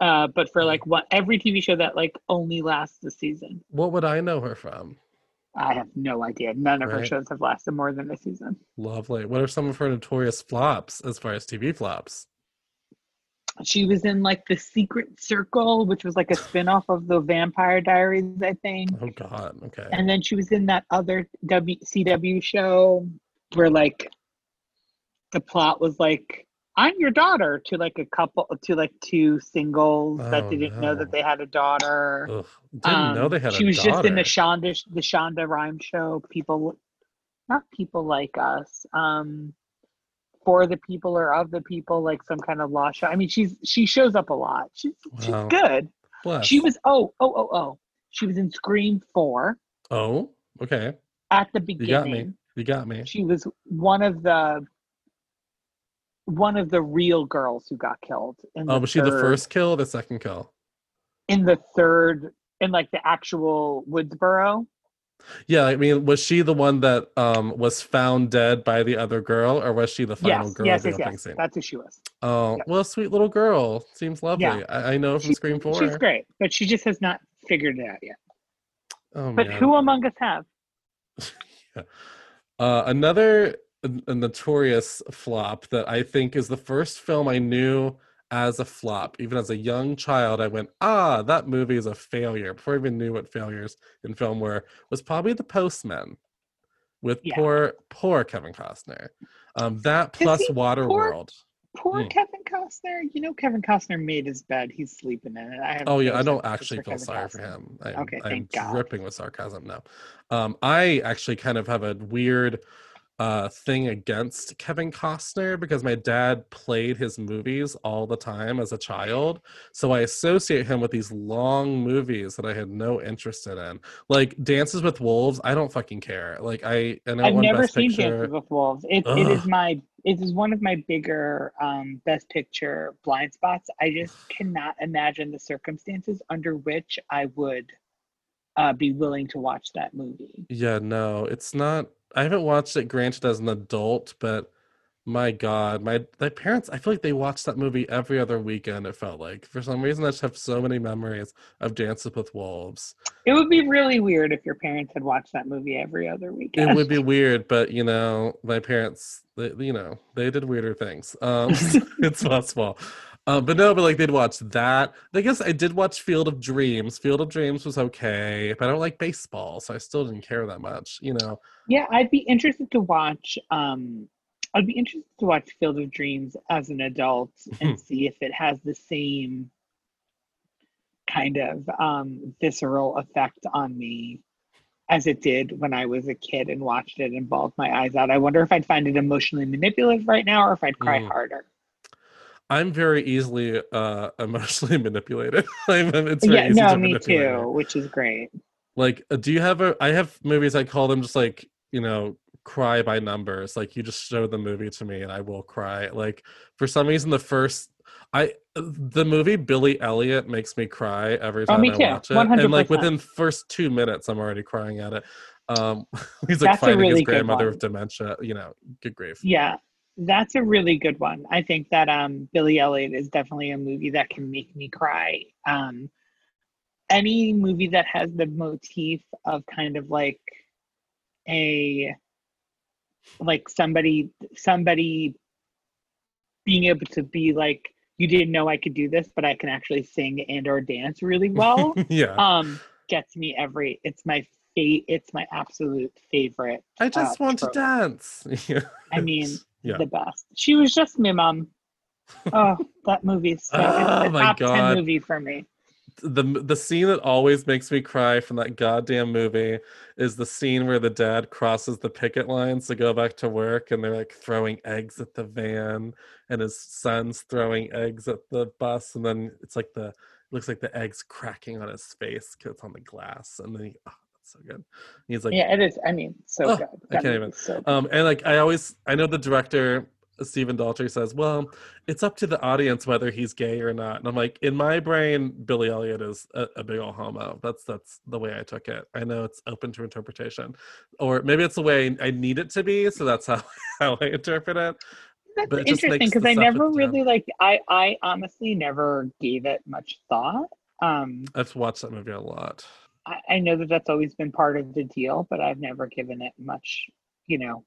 uh but for like what every tv show that like only lasts a season What would I know her from? i have no idea none of her shows have lasted more than a season Lovely. What are some of her notorious flops as far as TV flops? she was in like the secret circle which was like a spin-off of the vampire diaries i think Oh God. Okay. and then she was in that other WCW show where like the plot was like I'm your daughter to like a couple to like two singles that Oh, didn't know that they had a daughter. Ugh, didn't know Um, they had she was just in the. Shonda the Shonda Rhimes show. People, not people like us. Um, for the people or of the people, like some kind of law show. I mean, she's she shows up a lot. She's she's good. Bless. She was oh oh oh oh. She was in Scream Four Oh, okay. at the beginning You got me. You got me. She was one of the one of the real girls who got killed. In Oh, was she the first kill or the second kill? in the third in like the actual Woodsboro? Yeah, I mean, was she the one that um was found dead by the other girl, or was she the final Yes, girl yes, yes, yes. scene? That's who she was. Oh, yeah. well, sweet little girl. Seems lovely. Yeah. I, I know from She's- Scream 4. She's great, but she just has not figured it out yet. Oh, But man. who among us have? Uh, another a, a notorious flop that I think is the first film I knew as a flop. Even as a young child, I went, ah, that movie is a failure. Before I even knew what failures in film were, was probably The Postman with Yeah. poor, poor Kevin Costner. Um, that plus he Waterworld. Poor Hmm. Kevin Costner. You know Kevin Costner made his bed. He's sleeping in it. I Oh yeah, I don't actually feel Kevin sorry for him. I'm, Okay, I'm God. dripping with sarcasm now. Um, I actually kind of have a weird uh thing against Kevin Costner because my dad played his movies all the time as a child. So I associate him with these long movies that I had no interest in. Like Dances with Wolves, I don't fucking care. Like I and I I've never seen Picture. Dances with Wolves. It, it is my it is one of my bigger um, best picture blind spots. I just cannot imagine the circumstances under which I would uh, be willing to watch that movie. Yeah, no, it's not. I haven't watched it, granted, as an adult, but my God, my my parents, I feel like they watched that movie every other weekend. It felt like for some reason, I just have so many memories of Dances with Wolves. It would be really weird if your parents had watched that movie every other weekend. It would be weird, but you know, my parents, they, you know, they did weirder things. Um, it's possible. Um, but no, but like they'd watch that. I guess I did watch Field of Dreams. Field of Dreams was okay, but I don't like baseball, so I still didn't care that much. You know, Yeah, I'd be interested to watch. Um, I'd be interested to watch Field of Dreams as an adult and see if it has the same kind of um, visceral effect on me as it did when I was a kid and watched it and bawled my eyes out. I wonder if I'd find it emotionally manipulative right now or if I'd cry Mm. harder. I'm very easily uh emotionally manipulated. I'm, it's Yeah, no, me too, which is great. Like, uh, do you have a? I have movies. I call them just like you know, cry by numbers. Like you just show the movie to me and I will cry. Like for some reason, the first. I the movie Billy Elliot makes me cry every Oh, time me I watch it, and like 100%. within first two minutes, I'm already crying at it. Um, he's like That's fighting really his grandmother with dementia. You know, good grief. Yeah, that's a really good one. I think that um, Billy Elliot is definitely a movie that can make me cry. Um, any movie that has the motif of kind of like a like somebody somebody being able to be like you didn't know I could do this, but I can actually sing and or dance really well. yeah, um, gets me every. It's my fate. It's my absolute favorite. I just uh, want to dance. I mean, yeah. the best. She was just my mom. Oh, that movie's so Oh it's my top God. ten movie for me. the the scene that always makes me cry from that goddamn movie is the scene where the dad crosses the picket lines to go back to work and they're like throwing eggs at the van and his son's throwing eggs at the bus and then it's like the looks like the eggs cracking on his face because it's on the glass and then he oh, so good he's like yeah, it is. I mean, so Oh, good. I can't even. So um and like i always i know the director Stephen Daldry says, "Well, it's up to the audience whether he's gay or not." And I'm like, in my brain, Billy Elliot is a, a big old homo. That's that's the way I took it. I know it's open to interpretation, or maybe it's the way I need it to be. So that's how how I interpret it. That's it interesting because I never really like. I I honestly never gave it much thought. Um, I've watched that movie a lot. I, I know that that's always been part of the deal, but I've never given it much, you know,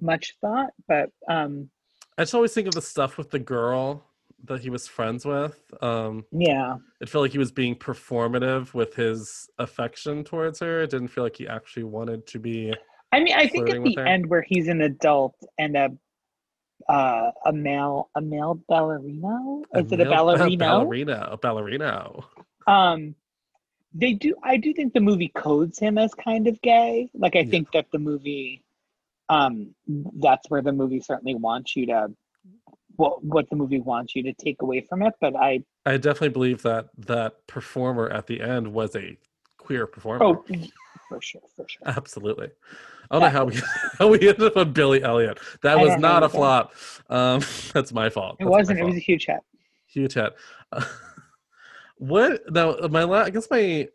much thought. But um, I just always think of the stuff with the girl that he was friends with. Um, yeah, it felt like he was being performative with his affection towards her. It didn't feel like he actually wanted to be. I mean, I think at the her? end where he's an adult and a uh, a male a male ballerino is it a male- ballerino? ballerina, a ballerino. um they do i do think the movie codes him as kind of gay like i Yeah. think that the movie um that's where the movie certainly wants you to what what the movie wants you to take away from it but i I definitely believe that that performer at the end was a queer performer. oh for sure for sure Absolutely. I don't know how we how we ended up on Billy Elliot. That I was don't a flop. Um, that's my fault. it That's wasn't it was a huge hit huge hit. what now? My la- I guess my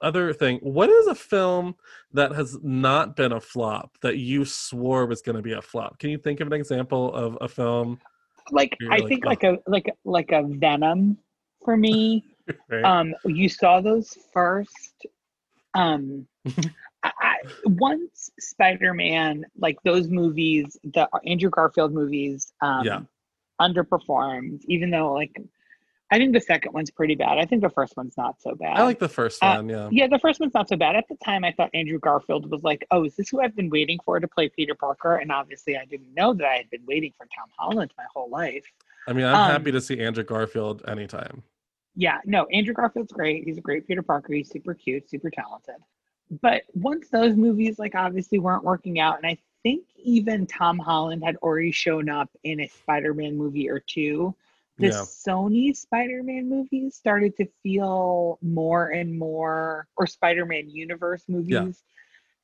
other thing. What is a film that has not been a flop that you swore was going to be a flop? Can you think of an example of a film? like i like, think "Oh." like a like like a venom for me Right? um you saw those first um I, I, once spider-man like those movies the andrew garfield movies um Yeah. underperformed even though like i think the second one's pretty bad i think the first one's not so bad I like the first uh, one. Yeah. yeah the first one's not so bad at the time i thought andrew garfield was like oh is this who i've been waiting for to play peter parker and obviously i didn't know that i had been waiting for tom holland my whole life I mean, I'm um, happy to see Andrew Garfield anytime. yeah, no, Andrew Garfield's great. He's a great Peter Parker. He's super cute, super talented. But once those movies, like, obviously weren't working out, and I think even Tom Holland had already shown up in a Spider Man movie or two, the Yeah. Sony Spider Man movies started to feel more and more, or Spider Man universe movies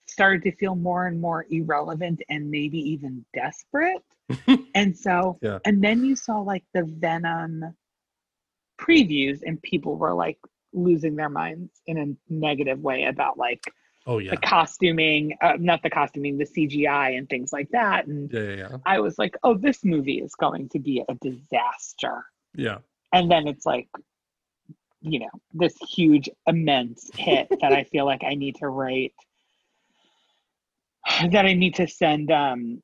started to feel more and more irrelevant and maybe even desperate. and so, Yeah. and then you saw like the Venom previews, and people were like losing their minds in a negative way about like Oh yeah. the costuming, uh, not the costuming, the CGI and things like that. And Yeah, yeah, yeah. I was like, oh, this movie is going to be a disaster. Yeah. And then it's like, you know, this huge, immense hit that I feel like I need to write, that I need to send um,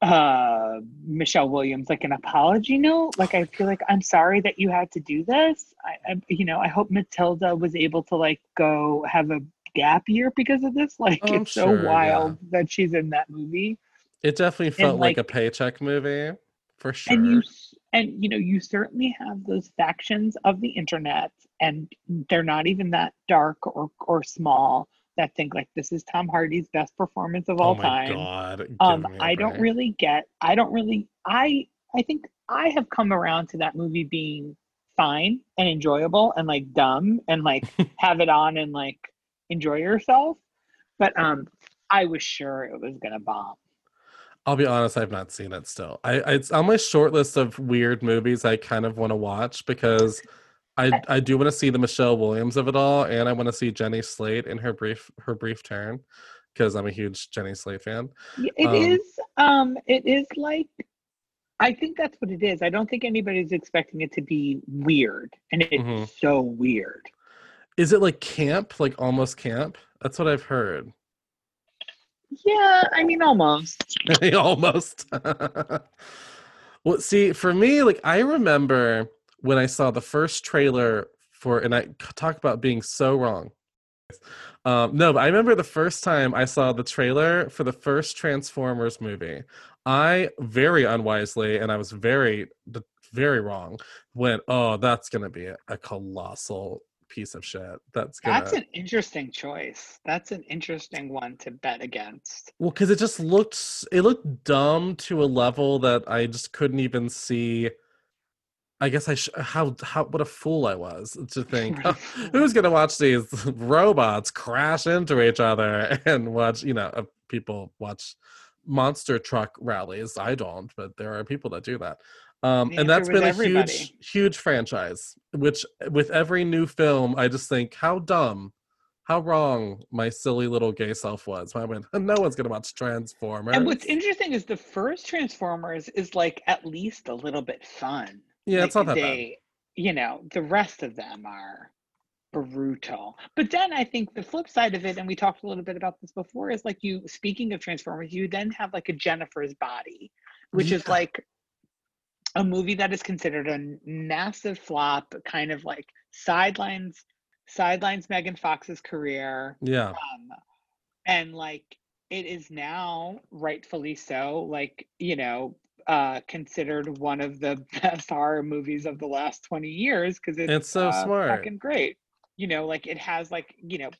uh, Michelle Williams like an apology note. Like, I feel like I'm sorry that you had to do this. I, I you know, I hope Matilda was able to like go have a gap year because of this. Like, Oh, it's so sure, yeah. wild that she's in that movie. It definitely felt like, a paycheck movie for sure. and you and you know you certainly have those factions of the internet and they're not even that dark or or small that think like this is tom hardy's best performance of all oh my time god. um i don't really get i don't really i i think i have come around to that movie being fine and enjoyable and like dumb and like have it on and like enjoy yourself but um i was sure it was gonna bomb I'll be honest, I've not seen it still. I, it's on my short list of weird movies I kind of want to watch because I I do want to see the Michelle Williams of it all, and I want to see Jenny Slate in her brief her brief turn because I'm a huge Jenny Slate fan. It Um, is. Um, it is like. I think that's what it is. I don't think anybody's expecting it to be weird, and it's Mhm. so weird. Is it like camp, like almost camp? That's what I've heard. Yeah, I mean, almost. almost. well, see, for me, like I remember when I saw the first trailer for, and I talk about being so wrong. Um, no, but I remember the first time I saw the trailer for the first Transformers movie. I very unwisely, and I was very, very wrong. Went, oh, that's gonna be a, a colossal piece of shit that's gonna That's an interesting choice. That's an interesting one to bet against. well because it just looked it looked dumb to a level that i just couldn't even see i guess i sh- how how what a fool i was to think "Oh, who's gonna watch these robots crash into each other and watch you know uh, people watch monster truck rallies i don't but there are people that do that um and that's been a everybody. huge huge franchise which with every new film i just think how dumb how wrong my silly little gay self was i went no one's gonna watch transformers And what's interesting is the first Transformers is like at least a little bit fun. yeah it's not Like, that bad You know, the rest of them are brutal. But then I think the flip side of it, and we talked a little bit about this before, is like you speaking of Transformers, you then have like a Jennifer's Body, which is like a movie that is considered a massive flop, kind of like sidelines sidelines Megan Fox's career. yeah Um, and like it is now rightfully so, like, you know, uh considered one of the best horror movies of the last 20 years because it's, It's so uh, smart. fucking great. You know, like it has like, you know,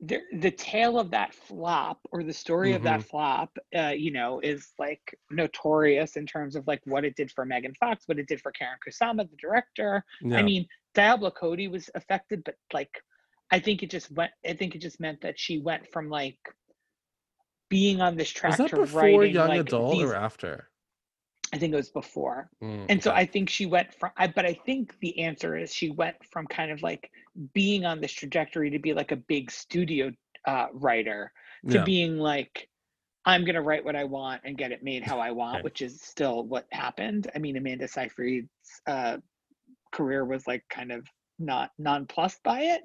the the tale of that flop or the story of that Mm-hmm. flop, uh, you know, is like notorious in terms of like what it did for Megan Fox, what it did for Karyn Kusama, the director. yeah I mean, Diablo Cody was affected, but like, I think it just went. I think it just meant that she went from like being on this track was that to before writing young like adult these. or after I think it was before, Mm, and so okay. I think she went from. I, but I think the answer is she went from kind of like being on this trajectory to be like a big studio uh, writer to yeah. being like i'm going to write what i want and get it made how i want Okay. which is still what happened i mean amanda seyfried's uh, career was like kind of not nonplussed by it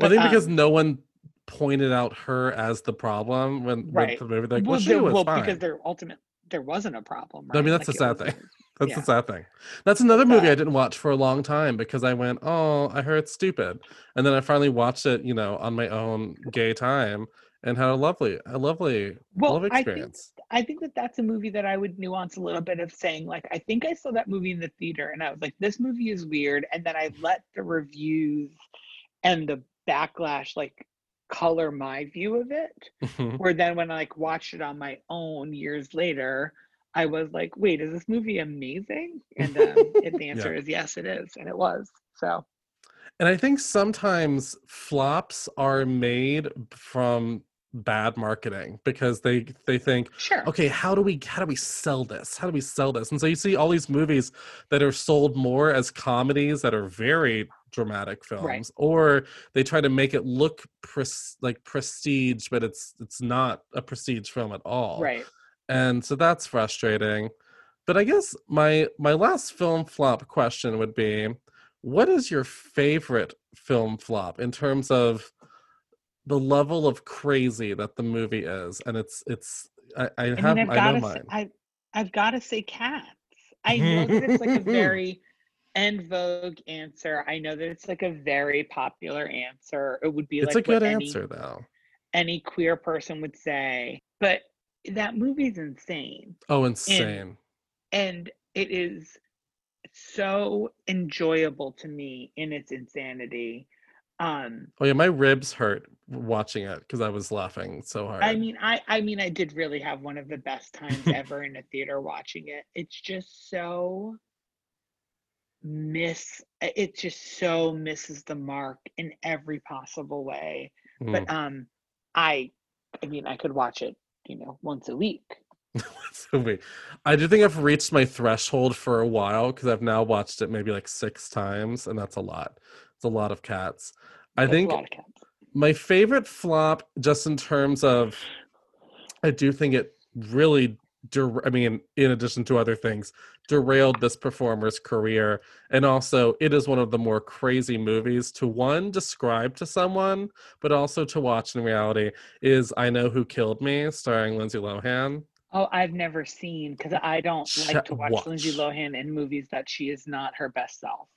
Well, I but, think because um, no one pointed out her as the problem when, when Right. the movie, like, well, well, she was well fine. because there ultimate there wasn't a problem I mean, right? that's the sad was- thing. That's yeah. the sad thing. That's another movie I didn't watch for a long time because I went, oh, I heard it's stupid, and then I finally watched it, you know, on my own gay time, and had a lovely, a lovely, well lovely i think i think that that's a movie that i would nuance a little bit of saying like i think i saw that movie in the theater and i was like this movie is weird and then i let the reviews and the backlash like color my view of it Mhm. where then when I like watched it on my own years later, I was like, wait, is this movie amazing? And um, and the answer is yes, it is, and it was. So And I think sometimes flops are made from bad marketing because they they think sure, okay how do we how do we sell this how do we sell this and so you see all these movies that are sold more as comedies that are very dramatic films or they try to make it look pres- like prestige but it's it's not a prestige film at all. Right. and so that's frustrating. But i guess my my last film flop question would be what is your favorite film flop in terms of the level of crazy that the movie is? And it's it's i, I I have mean, I've i got know to, mine. I I've got to say, cats. I know that it's like a very en vogue answer. I know that it's like a very popular answer. It would be it's like a good any, answer though any queer person would say, but that movie's insane. oh insane and it is so enjoyable to me in its insanity um oh yeah my ribs hurt watching it because i was laughing so hard i mean i i mean i did really have one of the best times ever in a theater watching it it's just so miss it just so misses the mark in every possible way Mm. but um i i mean i could watch it you know once a week So wait, I do think I've reached my threshold for a while because I've now watched it maybe like six times, and that's a lot. It's a lot of cats. I That's a think cats my favorite flop, just in terms of, I do think it really, der- I mean, in addition to other things, derailed this performer's career, and also it is one of the more crazy movies to one describe to someone, but also to watch in reality. Is I Know Who Killed Me, starring Lindsay Lohan. Oh, I've never seen because I don't like to watch, Lindsay. Lohan in movies that she is not her best self.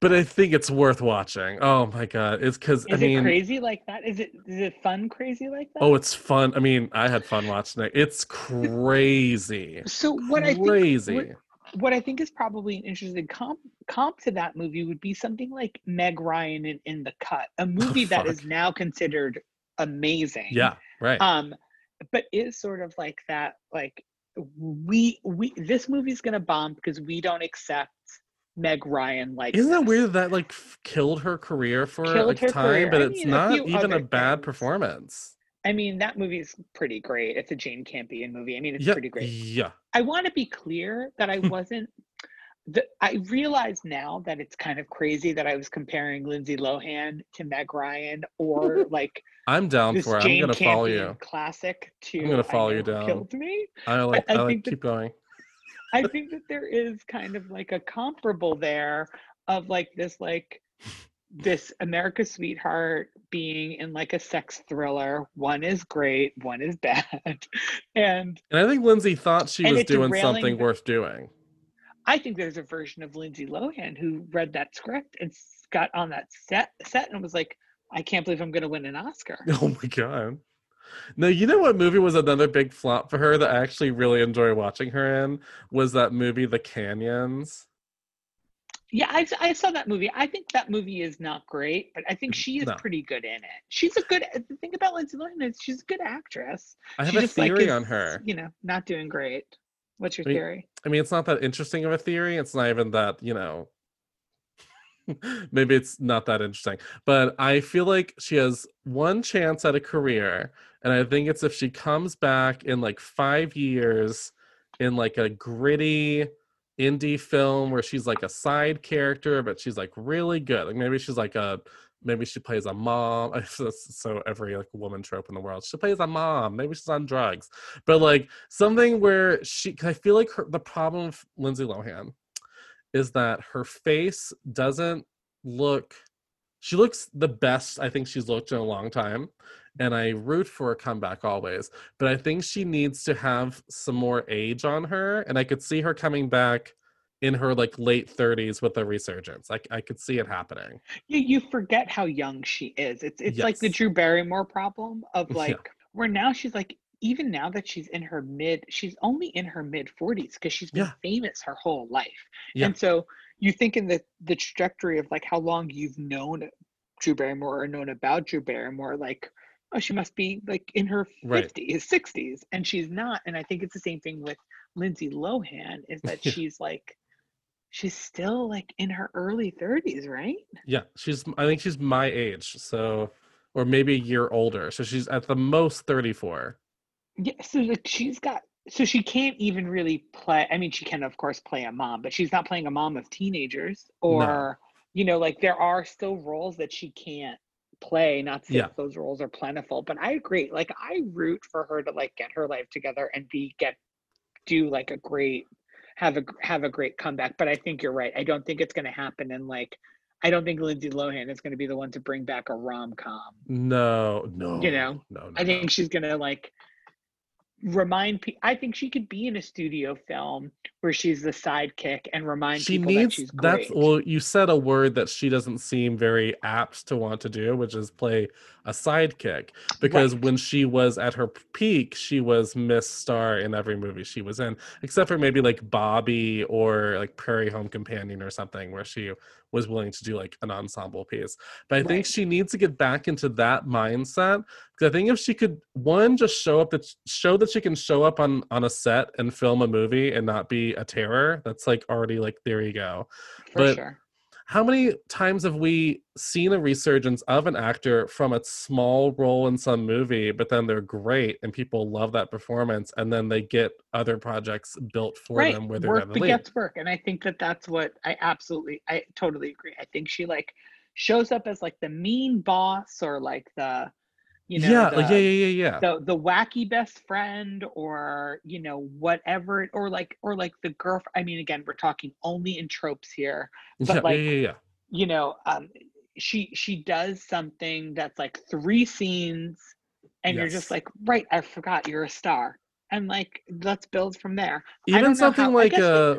But I think it's worth watching. Oh my god, it's because I Is mean, it crazy like that? Is it is it fun crazy like that? oh, it's fun. I mean, I had fun watching it. It's crazy, so what I think crazy. what, what I think is probably an interesting comp comp to that movie would be something like Meg Ryan in, in The Cut, a movie that is now considered amazing. Yeah, right. Um, but is sort of like that, like we we this movie's gonna bomb because we don't accept Meg Ryan like Isn't that weird that like f- killed her career for Killed like time, career. but I it's mean, not few even a bad things. performance. I mean, that movie's pretty great. It's a Jane Campion movie. I mean, it's yeah, pretty great. Yeah. I want to be clear that I hmm. wasn't. The, I realize now that it's kind of crazy that I was comparing Lindsay Lohan to Meg Ryan or like I'm down for it. I'm Jane gonna follow you. classic to I'm gonna follow you down. Killed me. I like I I, like that- keep going. I think that there is kind of like a comparable there of like this like this America's sweetheart being in like a sex thriller. One is great, one is bad. And And I think Lindsay thought she was doing something the- worth doing. I think there's a version of Lindsay Lohan who read that script and got on that set set and was like, I can't believe I'm gonna win an Oscar. Oh my god. No, you know what movie was another big flop for her that I actually really enjoy watching her in was that movie The Canyons. Yeah, I saw that movie. I think that movie is not great, but I think she is No. pretty good in it. She's a good. The thing about Lindsay Lohan is she's a good actress. I have She a just, like, theory is, on her. You know, not doing great. What's your I mean, theory? I mean, it's not that interesting of a theory. It's not even that, you know, maybe it's not that interesting. But I feel like she has one chance at a career. And I think it's if she comes back in like five years in like a gritty indie film where she's like a side character, but she's like really good. Like maybe she's like a, maybe she plays a mom. So every like woman trope in the world. She plays a mom. Maybe she's on drugs but like something where she i feel like her, the problem with lindsay lohan is that her face doesn't look she looks the best i think she's looked in a long time and i root for a comeback always but i think she needs to have some more age on her and i could see her coming back in her like late 30s with a resurgence like i could see it happening You you forget how young she is. It's it's like the Drew Barrymore problem of Yeah. like where now she's like even now that she's in her mid she's only in her mid 40s because she's been Yeah. famous her whole life. Yeah. And so you think in the the trajectory of like how long you've known Drew Barrymore or known about Drew Barrymore, like oh she must be like in her Right. 50s, 60s, and she's not. And I think it's the same thing with Lindsay Lohan is that she's like she's still like in her early 30s, right? Yeah, she's. I think she's my age, so or maybe a year older. So she's at the most thirty-four. Yeah, so like she's got so she can't even really play. I mean, she can of course play a mom, but she's not playing a mom of teenagers or you know, like there are still roles that she can't play. Not to Yeah. that those roles are plentiful, but I agree. Like I root for her to like get her life together and be get do like a great have a have a great comeback. But I think you're right. I don't think it's gonna happen in like I don't think Lindsay Lohan is gonna be the one to bring back a rom com. No, no, You know, no, no. I no. think she's gonna like remind people. I think she could be in a studio film where she's the sidekick and remind she people that needs. she's That's great. well. You said a word that she doesn't seem very apt to want to do, which is play a sidekick. Because Right. when she was at her peak, she was Miss Star in every movie she was in, except for maybe like Bobby or like Prairie Home Companion or something, where she was willing to do like an ensemble piece. But I think she needs to get back into that mindset because I think if she could one just show up that show that she can show up on on a set and film a movie and not be a terror, that's like already like there you go. for but- sure. How many times have we seen a resurgence of an actor from a small role in some movie, but then they're great and people love that performance, and then they get other projects built for Right, them where they're work lead? begets work, and I think that that's what I absolutely, I totally agree. I think she like shows up as like the mean boss or like the, you know, yeah, the, like, yeah, yeah, yeah, yeah. the the wacky best friend or you know whatever or like or like the girl i mean again we're talking only in tropes here yeah, but, like, yeah, yeah, yeah. you know um she she does something that's like three scenes and you're just like right i forgot you're a star and like let's build from there Even something how- like uh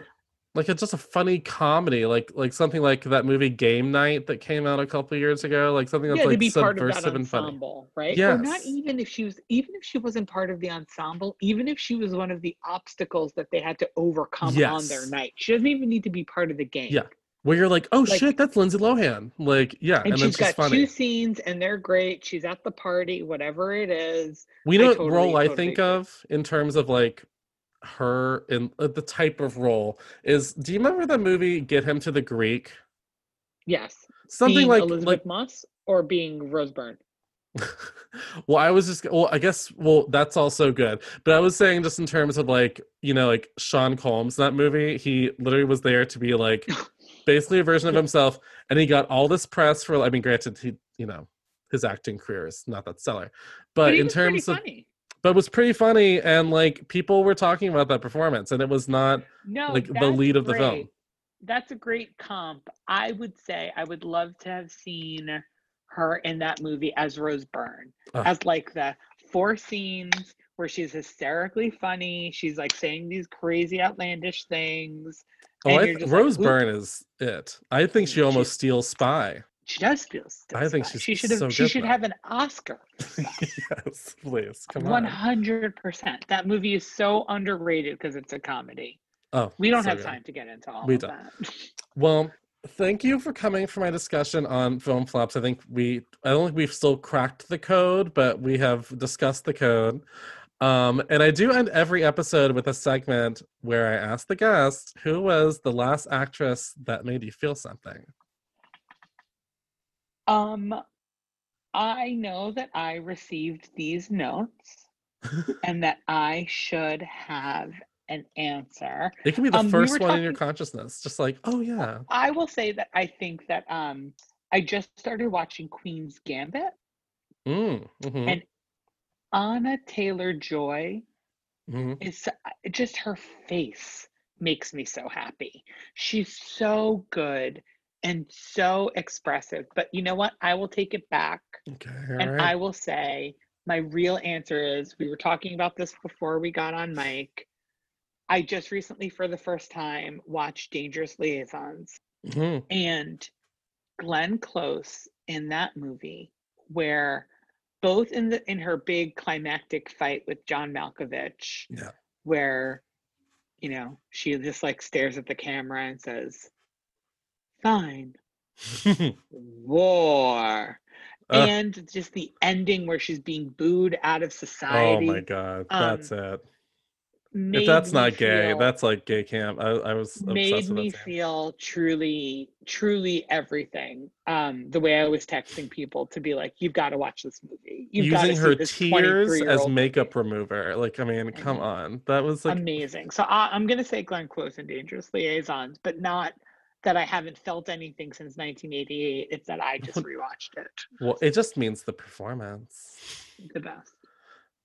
like it's just a funny comedy, like like something like that movie Game Night that came out a couple years ago, like something that's yeah, like be part of that subversive and funny. right? Yeah. not even if she was, even if she wasn't part of the ensemble, even if she was one of the obstacles that they had to overcome on their night. She doesn't even need to be part of the game. Yeah, Where you're like, oh Like- shit, that's Lindsay Lohan. Like, yeah, And, and, then she's got funny. two scenes and they're great. She's at the party, whatever it is. We I know what totally- role I think agree. of in terms of like her in uh, the type of role is. Do you remember the movie Get Him to the Greek? Yes. Something being like Elizabeth like. Moss or being Rose Byrne. well, I was just well, I guess well that's also good, but I was saying just in terms of like you know like Sean Combs that movie, he literally was there to be like basically a version of himself, and he got all this press for. I mean, granted, he you know his acting career is not that stellar, but, he in terms of funny. But it was pretty funny and like people were talking about that performance and it was not No, like the lead of the film. That's a great comp. I would say I would love to have seen her in that movie as Rose Byrne, as like the four scenes where she's hysterically funny. She's like saying these crazy, outlandish things. oh I, you're th- just like, rose "Ooh." byrne is it i think she almost steals spy She does feel. I think she's She should have. so she should for have an Oscar. yes please come One on hundred percent. That movie is so underrated because it's a comedy. oh We don't so have good. time to get into all We of don't. that. well thank you for coming for my discussion on film flops i think we i don't think we've still cracked the code but we have discussed the code um, and I do end every episode with a segment where I ask the guest who was the last actress that made you feel something. Um, I know that I received these notes and that I should have an answer. It can be the Um, first were one in your consciousness, just like, oh yeah, I will say that I think that um I just started watching Queen's Gambit. mm, mhm, And Anya Taylor Joy mhm. is just her face makes me so happy. She's so good and so expressive. But you know what? I will take it back. okay, And all I will say my real answer is we were talking about this before we got on mic. I just recently, for the first time, watched Dangerous Liaisons Mhm, and Glenn Close in that movie, where both in the in her big climactic fight with John Malkovich, Yeah. where you know she just like stares at the camera and says, "Fine, war." Uh, and just the ending where she's being booed out of society oh my god, um, that's it. If that's not gay, feel- that's like gay camp. I, I was made me feel truly, truly everything. Um, the way I was texting people to be like, "You've got to watch this movie. You've Using her this tears as makeup movie." remover. Like, I mean, come on, that was like, Amazing. So I, I'm gonna say Glenn Close and Dangerous Liaisons, but not that I haven't felt anything since 1988. It's that I just rewatched it. well, it just means the performance. The best.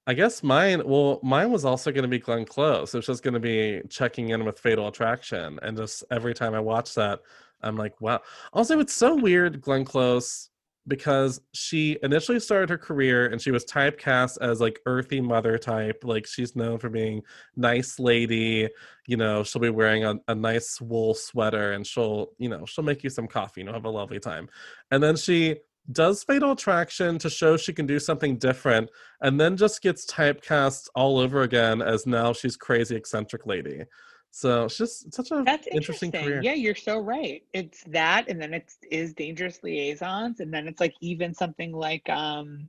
I guess mine, well, mine was also going to be Glenn Close. It was just going to be checking in with Fatal Attraction. And just every time I watch that, I'm like, wow. Also, it's so weird, Glenn Close, because she initially started her career and she was typecast as like earthy mother type. Like she's known for being nice lady. You know, she'll be wearing a, a nice wool sweater and she'll, you know, she'll make you some coffee and you'll have a lovely time. And then she does Fatal Attraction to show she can do something different and then just gets typecast all over again as now she's crazy eccentric lady. So it's just such a That's interesting, interesting. career. Yeah, you're so right. It's that, and then it's is dangerous liaisons, and then it's like even something like um,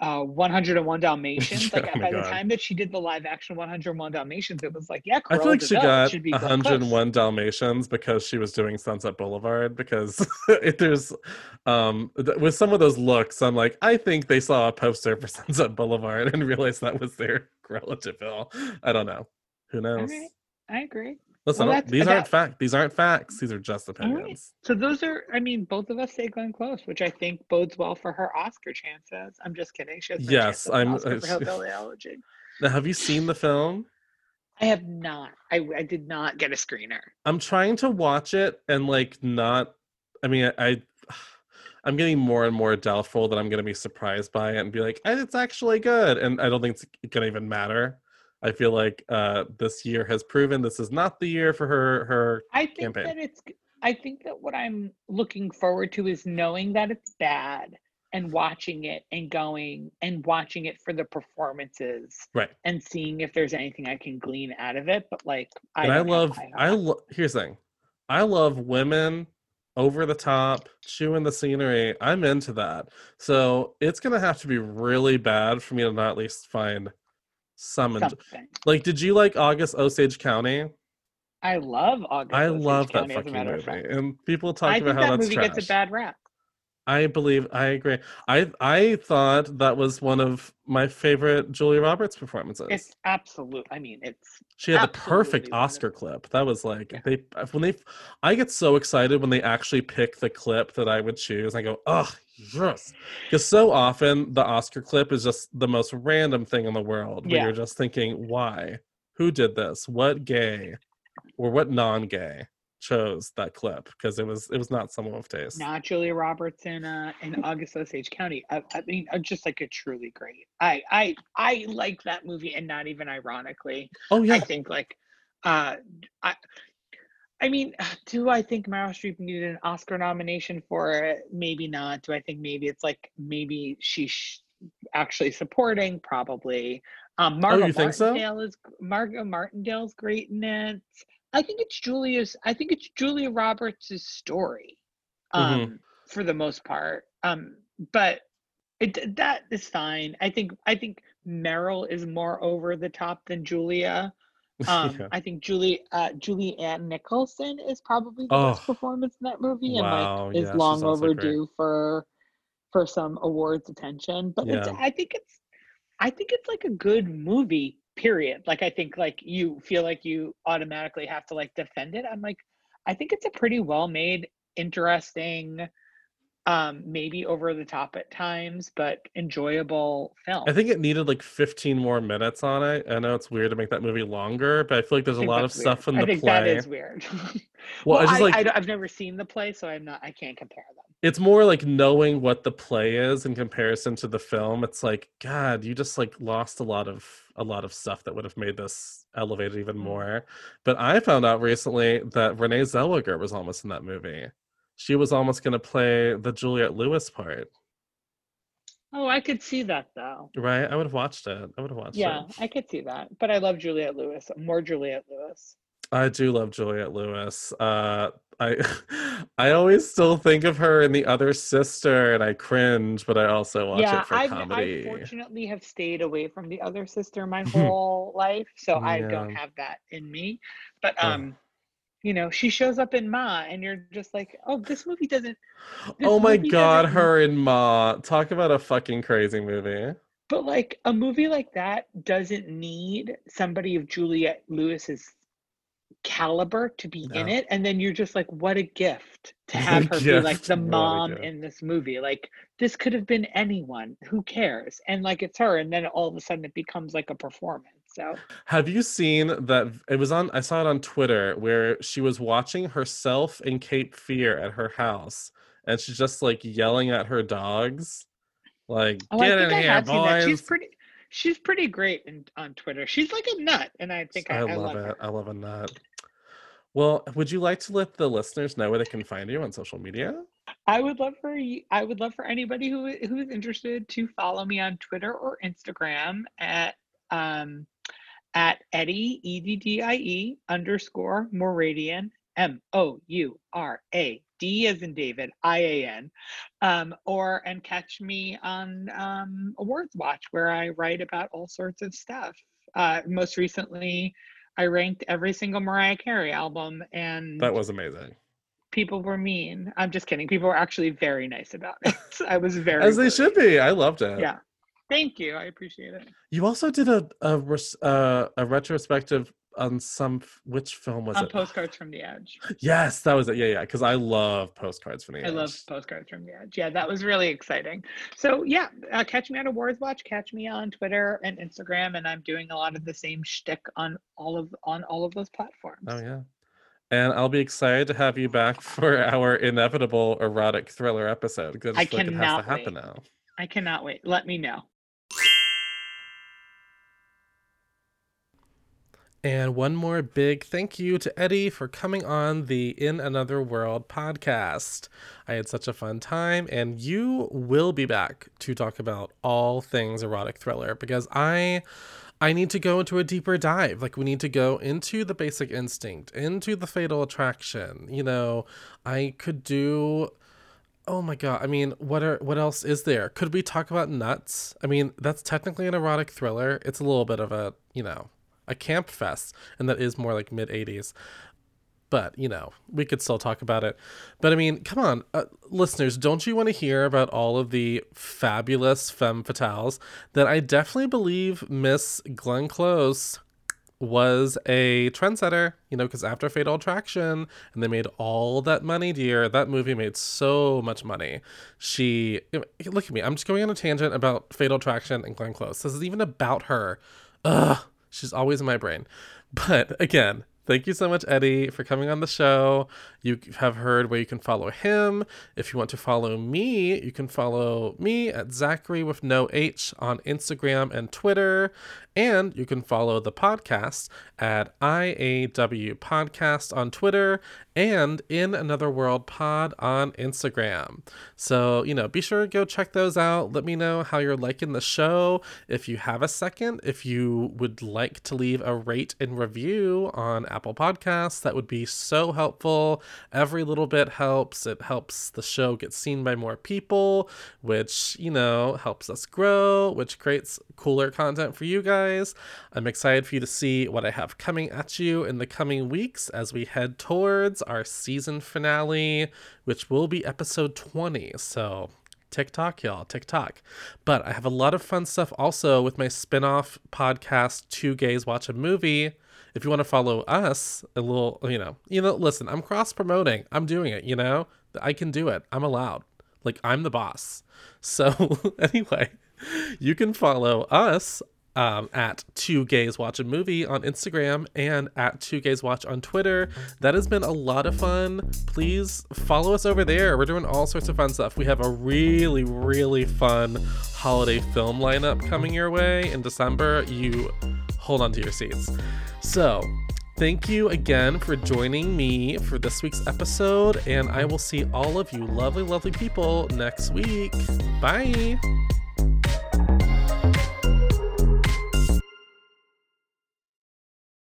uh, 101 Dalmatians. Like oh my by the time that she did the live action 101 Dalmatians, it was like, yeah, I feel like she it got should be Glenn Close. 101 Dalmatians because she was doing Sunset Boulevard. Because if there's, um, th- with some of those looks, I'm like, I think they saw a poster for Sunset Boulevard and realized that was their Cruella de Vil. I don't know. Who knows? right, I agree. Listen, Well, I that's- these aren't fact. These aren't facts. These are just All right. opinions. So those are, I mean, both of us say Glenn Close, which I think bodes well for her Oscar chances. I'm just kidding. She has no Yes, I'm- Oscar uh, for Hillbilly Elegy. Now, have you seen the film? I have not. I, I did not get a screener. I'm trying to watch it and like not. I mean, I. I'm getting more and more doubtful that I'm going to be surprised by it and be like, "Eh, it's actually good, and I don't think it's going to even matter I feel like uh, this year has proven this is not the year for her. Her I think campaign. that it's. I think that what I'm looking forward to is knowing that it's bad and watching it and going and watching it for the performances right. and seeing if there's anything I can glean out of it. But like, I and I love I hopes. love here's the thing. I love women over the top, chewing the scenery. I'm into that. So it's gonna have to be really bad for me to not at least find enjo- something. like did you like August Osage County? I love August. I Osage love that County, a fucking movie. And people talk I about how that that's movie trash. gets a bad rap. I believe I agree. I I thought that was one of my favorite Julia Roberts performances. It's absolute. I mean, it's She had the perfect Oscar wonderful. clip. That was like Yeah. they when they I get so excited when they actually pick the clip that I would choose. I go, oh yes. Because so often the Oscar clip is just the most random thing in the world. Where Yeah. you're just thinking, why? Who did this? What gay or what non-gay chose that clip? Because it was it was not someone of taste. not Julia Roberts in uh in August Osage County. I, I mean, uh, just like a truly great. I I I like that movie, and not even ironically. oh yeah. I think like, uh, I. I mean, do I think Meryl Streep needed an Oscar nomination for it? Maybe not. Do I think maybe it's like maybe she's sh- actually supporting? Probably. Um, Margot Oh, you think so? Martindale is Margot Martindale's great in it. I think it's Julia's. I think it's Julia Roberts' story, um, Mhm. for the most part. Um, but it that is fine. I think I think Meryl is more over the top than Julia. Um, Yeah. I think Julie uh, Julianne Nicholson is probably the best Oh. performance in that movie, and like is she's long overdue for for some awards attention. But Yeah. I think it's I think it's like a good movie. Period. Like I think like you feel like you automatically have to like defend it. I'm like I think it's a pretty well made, interesting, um, maybe over the top at times, but enjoyable film. I think it needed like 15 more minutes on it. I know it's weird to make that movie longer, but I feel like there's a lot of that's stuff weird. in I the think play. that is weird. Well, well, I just I, like- I, have never seen the play, so I'm not. I can't compare them. It's more like knowing what the play is in comparison to the film. It's like, God, you just like lost a lot of a lot of stuff that would have made this elevated even Mm. more. But I found out recently that Renee Zellweger was almost in that movie. She was almost going to play the juliet Lewis part, Oh, I could see that though. right? I would have watched it. I would have watched it. Yeah. I could see that. But I love juliet Lewis. More juliet Lewis. I do love Juliet Lewis. Uh, I I always still think of her in the other sister, and I cringe, but I also watch yeah, it for I've, comedy. I fortunately have stayed away from the other sister my whole life, so I don't have that in me. But um, you know, she shows up in Ma, and you're just like, oh, this movie doesn't. this oh my god, doesn't- her in Ma. Talk about a fucking crazy movie. But like a movie like that doesn't need somebody of Juliet Lewis's caliber to be in it. And then you're just like, what a gift to have her be like the mom in this movie. Like this could have been anyone. Who cares? And like it's her. And then all of a sudden it becomes like a performance. So Have you seen that? It was on. I saw it on Twitter where she was watching herself in Cape Fear at her house, and she's just like yelling at her dogs, like oh, "Get in I here, that. She's pretty she's pretty great in, on Twitter. She's like a nut. And I think I, I I love love it. her. I love a nut. Well, would you like to let the listeners know where they can find you on social media? I would love for I would love for anybody who who is interested to follow me on Twitter or Instagram at um at Eddie E D D I E underscore Mouradian M O U R A D as in David I A N um or and catch me on um Awards Watch where I write about all sorts of stuff. Uh, most recently, I ranked every single Mariah Carey album and That was amazing. people were mean. I'm just kidding. People were actually very nice about it. I was very As they should be. I loved it. Yeah. Thank you. I appreciate it. You also did a a uh, a retrospective on some which film was On it? postcards from the edge. Yes, that was it. Yeah, yeah. Because I love postcards from the Edge. I love postcards from the edge. Yeah, that was really exciting. So yeah, uh, catch me on Awards Watch. Catch me on Twitter and Instagram, and I'm doing a lot of the same shtick on all of on all of those platforms. Oh yeah. And I'll be excited to have you back for our inevitable erotic thriller episode because I, I like it has cannot to happen wait. now. I cannot wait. Let me know. And one more big thank you to Eddie for coming on the In Another World podcast. I had such a fun time, and you will be back to talk about all things erotic thriller because I. I need to go into a deeper dive. Like, we need to go into the basic instinct, into the fatal attraction. You know, I could do Oh my god. I mean, what are what else is there? Could we talk about nuts? I mean, that's technically an erotic thriller. It's a little bit of a, you know, a camp fest, and that is more like mid 80s. But, you know, we could still talk about it. But I mean, come on, uh, listeners, don't you want to hear about all of the fabulous femme fatales that I definitely believe Miss Glenn Close was a trendsetter, you know, because after Fatal Attraction, and they made all that money, dear, that movie made so much money. She, look at me, I'm just going on a tangent about Fatal Attraction and Glenn Close. This is even about her. Ugh, she's always in my brain. But again, Thank you so much, Eddie, for coming on the show. You have heard where you can follow him. If you want to follow me, you can follow me at Zachary with no H on Instagram and Twitter. And you can follow the podcast at IAW Podcast on Twitter and In Another World Pod on Instagram. So, you know, be sure to go check those out. Let me know how you're liking the show. If you have a second, if you would like to leave a rate and review on Apple Podcasts, that would be so helpful. Every little bit helps. It helps the show get seen by more people, which, you know, helps us grow, which creates cooler content for you guys. I'm excited for you to see what I have coming at you in the coming weeks as we head towards our season finale, which will be episode 20. So TikTok, y'all, TikTok. But I have a lot of fun stuff also with my spin off podcast, Two Gays Watch a Movie. If you want to follow us, a little, you know, you know, listen, I'm cross promoting. I'm doing it, you know? I can do it. I'm allowed. Like, I'm the boss. So, anyway, you can follow us um, at Two Gays Watch a Movie on Instagram and at Two Gays Watch on Twitter. That has been a lot of fun. Please follow us over there. We're doing all sorts of fun stuff. We have a really, really fun holiday film lineup coming your way in December. You hold on to your seats. So, Thank you again for joining me for this week's episode, and I will see all of you lovely, lovely people next week. Bye.